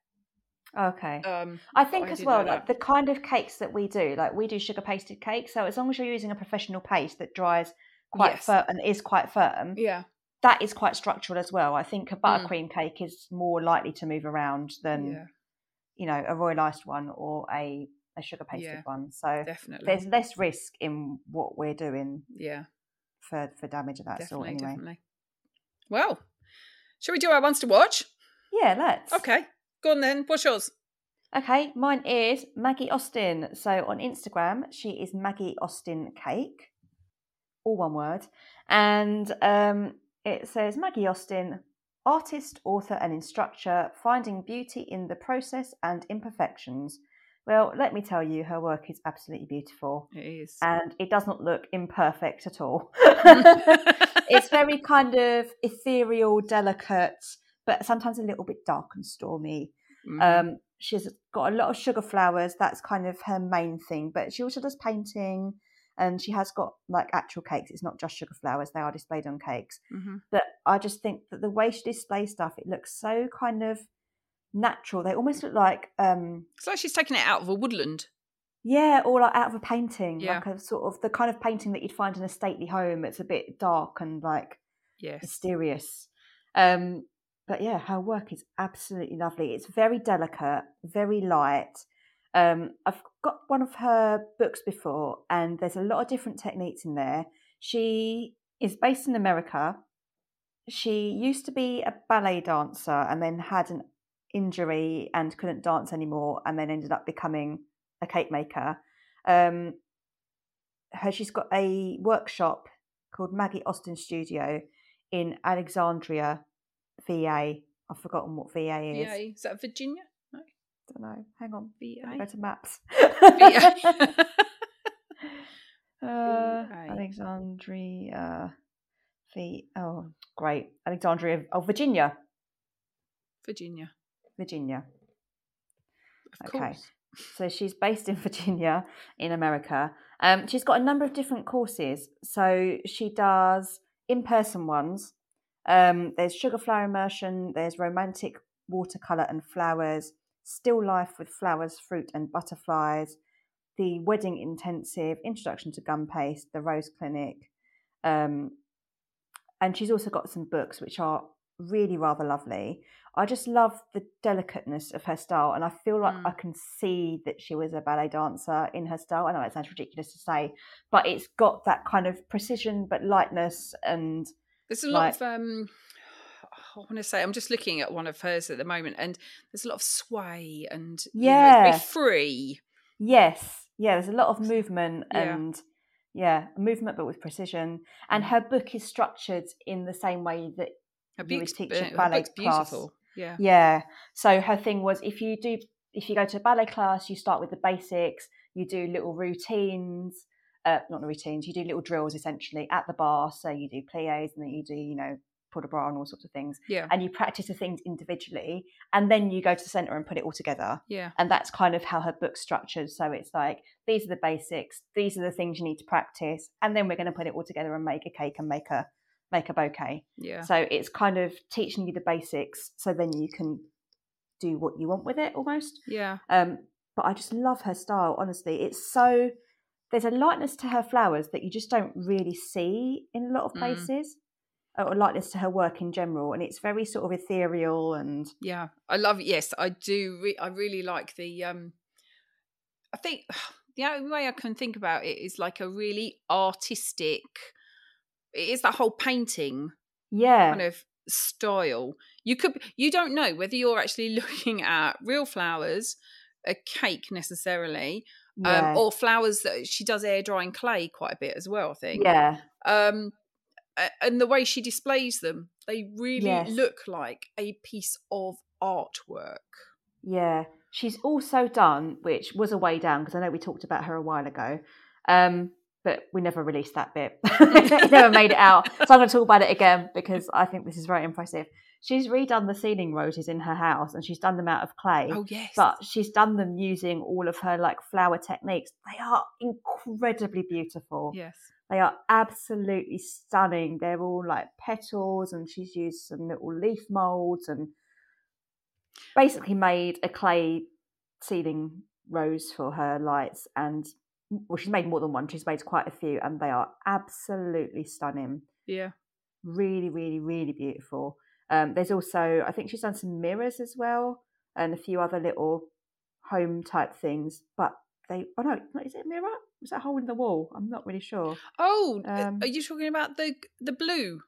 okay. Um, I think I as well, like that. the kind of cakes that we do, like we do sugar pasted cakes. So as long as you're using a professional paste that dries quite Yes. firm and is quite firm, yeah, that is quite structural as well. I think a Mm. buttercream cake is more likely to move around than yeah, you know a royal iced one or a a sugar pasted Yeah, one. So definitely. there's less risk in what we're doing yeah, for for damage of that sort. Anyway, definitely. Well, shall we do our ones to watch? Yeah, let's. Okay, go on then. What's yours? Okay, mine is Maggie Austin. So on Instagram, she is Maggie Austin Cake, all one word. And um, it says Maggie Austin, artist, author, and instructor, finding beauty in the process and imperfections. Well, let me tell you, her work is absolutely beautiful. It is. And it does not look imperfect at all. [LAUGHS] [LAUGHS] it's very kind of ethereal, delicate, but sometimes a little bit dark and stormy. Mhm. Um, she's got a lot of sugar flowers. That's kind of her main thing. But she also does painting, and she has got like actual cakes. It's not just sugar flowers; they are displayed on cakes. Mhm. But I just think that the way she displays stuff, it looks so kind of natural. They almost look like, um, It's like she's taken it out of a woodland. yeah, or like out of a painting, Yeah. like a sort of the kind of painting that you'd find in a stately home. It's a bit dark and like Yes. mysterious. Um, but yeah, her work is absolutely lovely. It's very delicate, very light. Um, I've got one of her books before, and there's a lot of different techniques in there. She is based in America. She used to be a ballet dancer and then had an injury and couldn't dance anymore, and then ended up becoming a cake maker. Um, her, she's got a workshop called Maggie Austin Studio in Alexandria, VA. I've forgotten what VA is. VA. Is that Virginia? No. Don't know. Hang on. Go VA. to maps. VA. [LAUGHS] uh. Alexandria, actually, oh, great. Alexandria, oh, Virginia. Virginia. Virginia. Of Okay. course. So she's based in [LAUGHS] Virginia in America. Um, she's got a number of different courses. So she does in person ones. Um, there's sugar flower immersion, there's romantic watercolor and flowers, still life with flowers, fruit, and butterflies, the wedding intensive, introduction to gum paste, the rose clinic. Um, and she's also got some books which are really rather lovely. I just love the delicateness of her style, and I feel like Mm. I can see that she was a ballet dancer in her style. I know it sounds ridiculous to say, but it's got that kind of precision but lightness and There's a lot Like- of um [SIGHS] I want to say I'm just looking at one of hers at the moment and there's a lot of sway and you know, Yeah. free. yes, yeah, there's a lot of movement and yeah, movement but with precision. And Mm. her book is structured in the same way that Her You would teach a ballet class. beautiful. Yeah. Yeah. So her thing was if you do if you go to a ballet class, you start with the basics, you do little routines, uh, not routines, you do little drills essentially at the bar. So you do pliés and then you do, you know, port de bras and all sorts of things. Yeah. And you practice the things individually and then you go to the centre and put it all together. Yeah. And that's kind of how her book's structured. So it's like these are the basics, these are the things you need to practice, and then we're going to put it all together and make a cake and make a make a bouquet. Yeah. So it's kind of teaching you the basics so then you can do what you want with it almost. Yeah. Um, but I just love her style, honestly. It's so there's a lightness to her flowers that you just don't really see in a lot of Mm. places. Or a lightness to her work in general, and it's very sort of ethereal and Yeah, I love. It. Yes, I do. Re- I really like the. um I think [SIGHS] the only way I can think about it is like a really artistic. It is that whole painting yeah, kind of style. You could. You don't know whether you're actually [LAUGHS] looking at real flowers, a cake necessarily, yeah, um, or flowers that she does air drying clay quite a bit as well. I think. yeah, Um, and the way she displays them, they really Yes. look like a piece of artwork. yeah. She's also done, which was a way down because I know we talked about her a while ago, um, but we never released that bit. [LAUGHS] never made it out. So I'm going to talk about it again because I think this is very impressive. She's redone the ceiling roses in her house and she's done them out of clay. Oh yes, But she's done them using all of her like flower techniques. They are incredibly beautiful. yes, They are absolutely stunning. They're all like petals, and she's used some little leaf molds and basically made a clay ceiling rose for her lights. And well, she's made more than one. She's made quite a few, and they are absolutely stunning. yeah, Really, really, really beautiful. Um, there's also, I think she's done some mirrors as well, and a few other little home type things. But they, oh no, is it a mirror? Was that a hole in the wall? I'm not really sure. Oh, Um, are you talking about the the blue?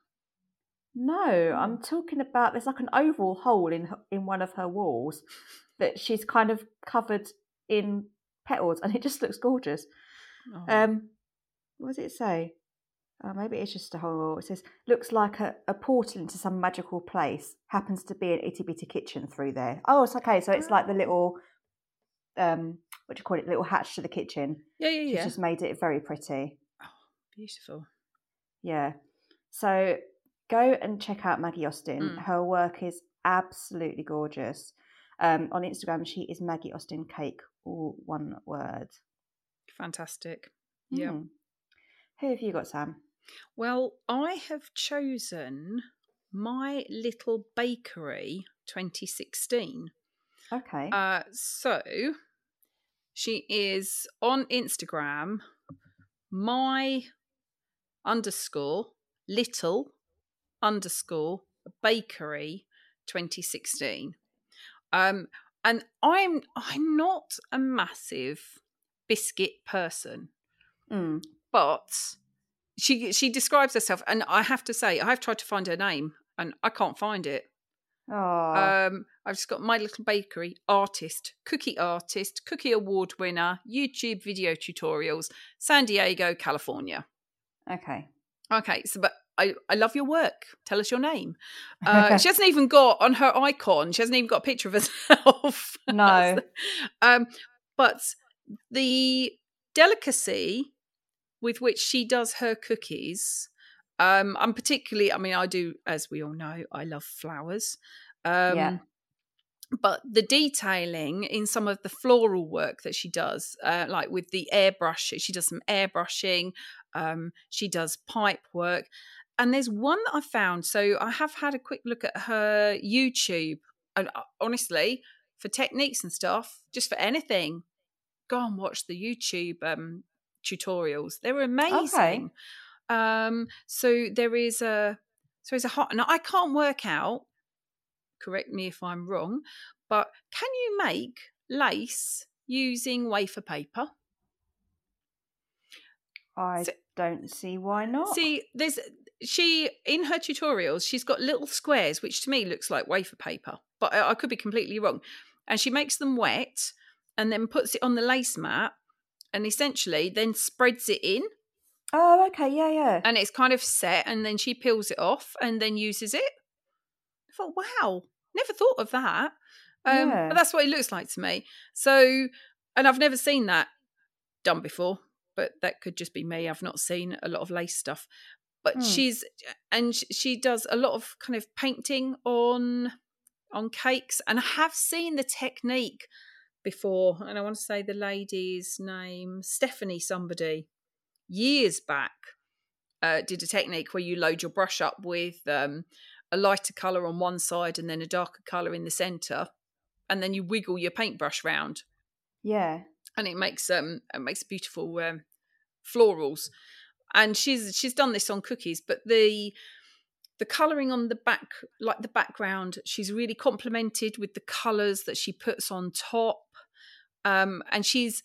No, I'm talking about there's like an oval hole in in one of her walls that she's kind of covered in petals, and it just looks gorgeous. Oh, Um, what does it say? Oh, maybe it's just a hole. It says looks like a, a portal into some magical place. Happens to be an itty bitty kitchen through there. Oh, it's okay. So it's like the Ah. little um, what do you call it? Little hatch to the kitchen. yeah, yeah, She's yeah. just made it very pretty. Beautiful. Yeah. So go and check out Maggie Austin. Mm. Her work is absolutely gorgeous. Um, on Instagram, she is Maggie Austin Cake, all one word. Fantastic. Yeah. Mm. Who have you got, Sam? Well, I have chosen my little bakery 2016. Okay. Uh, so she is on Instagram, my underscore little underscore bakery 2016. Um, and I'm I'm not a massive biscuit person, Mm. but she she describes herself, and I have to say I have tried to find her name and I can't find it. Oh, Um, I've just got my little bakery artist, cookie artist, cookie award winner, YouTube video tutorials, San Diego, California. okay. Okay, so but I, I love your work. Tell us your name. [LAUGHS] Uh, she hasn't even got on her icon. She hasn't even got a picture of herself. [LAUGHS] No. um, but the delicacy with which she does her cookies Um, I'm particularly, I mean, I do, as we all know, I love flowers. Um, Yeah. But the detailing in some of the floral work that she does, uh, like with the airbrush, she does some airbrushing, um, she does pipe work. And there's one that I found. So I have had a quick look at her YouTube. And uh, honestly, for techniques and stuff, just for anything, go and watch the YouTube um, tutorials. They're amazing. Um, so there is a so there's a hot. Now I can't work out. Correct me if I'm wrong, but can you make lace using wafer paper? I So- don't see why not. See, there's she in her tutorials. She's got little squares, which to me looks like wafer paper, but I, I could be completely wrong. And she makes them wet and then puts it on the lace mat, and essentially then spreads it in, oh, okay, yeah, yeah. and it's kind of set. And then she peels it off and then uses it. I thought, wow, never thought of that. Um, Yeah. But that's what it looks like to me. So, and I've never seen that done before, but that could just be me. I've not seen a lot of lace stuff. But Hmm. she's and she does a lot of kind of painting on on cakes, and I have seen the technique before. And I want to say the lady's name, Stephanie, somebody years back, uh, did a technique where you load your brush up with um, a lighter color on one side and then a darker color in the center, and then you wiggle your paintbrush round, Yeah. and it makes um it makes beautiful um, florals. And she's she's done this on cookies, but the the coloring on the back like the background she's really complemented with the colors that she puts on top um and she's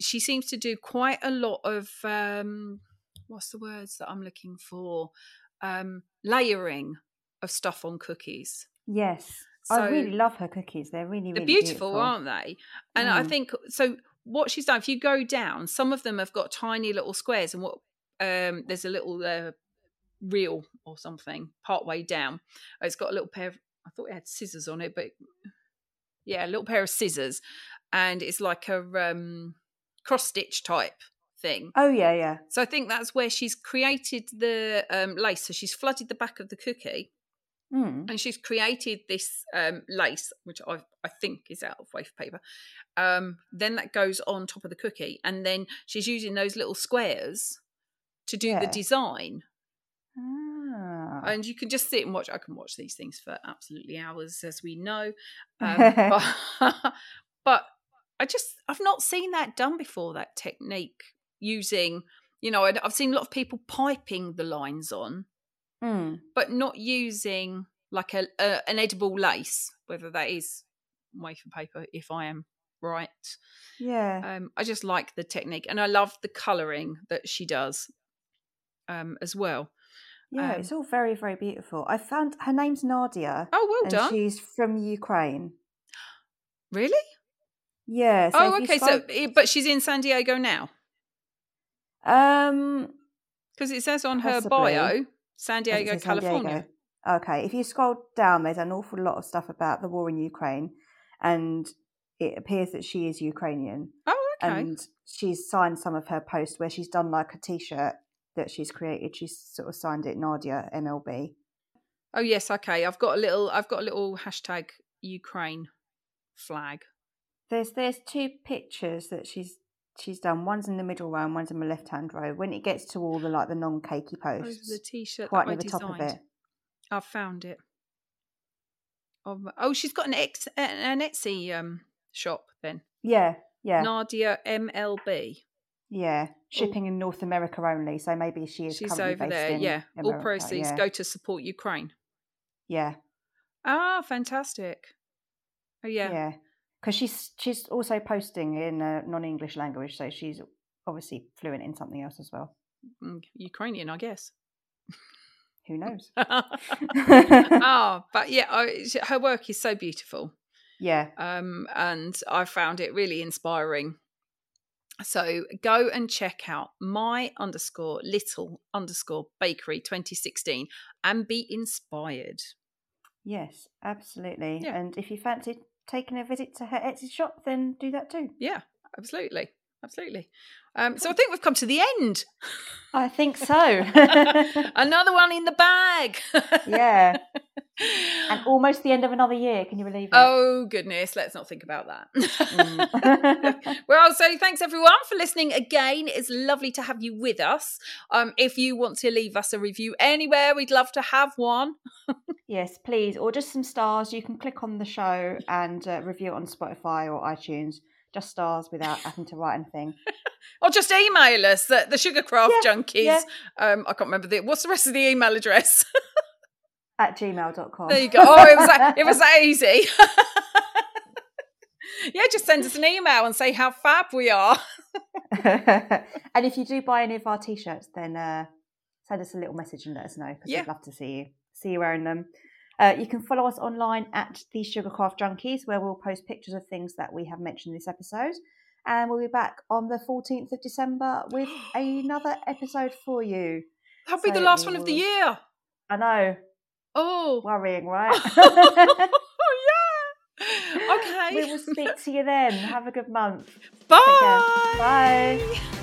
she seems to do quite a lot of um what's the words that i'm looking for um layering of stuff on cookies Yes. so I really love her cookies. They're really, really they're beautiful, aren't they and i Mm. think so what she's done if you go down some of them have got tiny little squares and what um there's a little uh, reel or something part way down it's got a little pair of i thought it had scissors on it but yeah a little pair of scissors and it's like a um cross stitch type thing Oh, yeah, yeah. so i think that's where she's created the um lace so she's flooded the back of the cookie Mm. and she's created this um, lace, which I I think is out of wafer paper. Um, then that goes on top of the cookie, and then she's using those little squares to do the design. Ah. And you can just sit and watch. I can watch these things for absolutely hours, as we know. [LAUGHS] Um, but, [LAUGHS] but I just I've not seen that done before. That technique using, you know, I've seen a lot of people piping the lines on Mm. but not using like a, a an edible lace, whether that is wafer paper, if I am right. Yeah. Um, I just like the technique, and I love the colouring that she does um, as well. yeah, um, it's all very, very beautiful. I found her name's Nadia. Oh, well and done! she's from Ukraine. Really? Yeah. So oh, okay. scroll- So, but she's in San Diego now um, because it says on her bio, San Diego, say San Diego? California. Okay, if you scroll down, there's an awful lot of stuff about the war in Ukraine, and it appears that she is Ukrainian, Oh, okay. and she's signed some of her posts where she's done like a T-shirt that she's created. She's sort of signed it Nadia MLB. oh, yes. Okay. I've got a little. I've got a little hashtag Ukraine flag. There's there's two pictures that she's she's done. One's in the middle row, and one's in the left hand row. When it gets to all the like the non cakey posts, the t-shirt quite near the top of designed. it. I've found it. Oh, oh, she's got an ex an Etsy um shop then. Yeah, yeah, Nadia MLB. yeah. Shipping in North America only, so maybe she is. She's over there. Yeah. All proceeds yeah. go to support Ukraine. Yeah, Ah, fantastic. Oh yeah. yeah. Because she's she's also posting in a non-English language, so she's obviously fluent in something else as well. Mm, Ukrainian, I guess. Who knows? [LAUGHS] oh, but yeah, I, her work is so beautiful. yeah, um, and I found it really inspiring. So go and check out my underscore little underscore bakery 2016 and be inspired. yes, absolutely. Yeah. And if you fancy taking a visit to her Etsy shop, then do that too. Yeah, absolutely. absolutely. Um, so I think we've come to the end. I think so. [LAUGHS] [LAUGHS] Another one in the bag. [LAUGHS] yeah. And almost the end of another year. Can you believe it? Oh, goodness. Let's not think about that. Mm. [LAUGHS] well, so thanks everyone for listening again. It's lovely to have you with us. Um, if you want to leave us a review anywhere, we'd love to have one. [LAUGHS] yes, please. Or just some stars. You can click on the show and uh, review it on Spotify or iTunes just stars without having to write anything. [LAUGHS] or just email us at the Sugarcraft yeah, Junkies. Yeah. Um, I can't remember the what's the rest of the email address. At gmail.com. There you go. Oh, it was that, it was that easy. [LAUGHS] [LAUGHS] yeah, just send us an email and say how fab we are. [LAUGHS] and if you do buy any of our t-shirts, then uh, send us a little message and let us know because yeah. we'd love to see you see you wearing them. Uh, you can follow us online at the Sugarcraft Junkies, where we'll post pictures of things that we have mentioned in this episode. And we'll be back on the 14th of December with [GASPS] another episode for you. That'll so be the last one of the year. I know. Oh. Worrying, right? [LAUGHS] oh, yeah. [LAUGHS] Okay. We will speak to you then. Have a good month. [LAUGHS] Bye. Bye.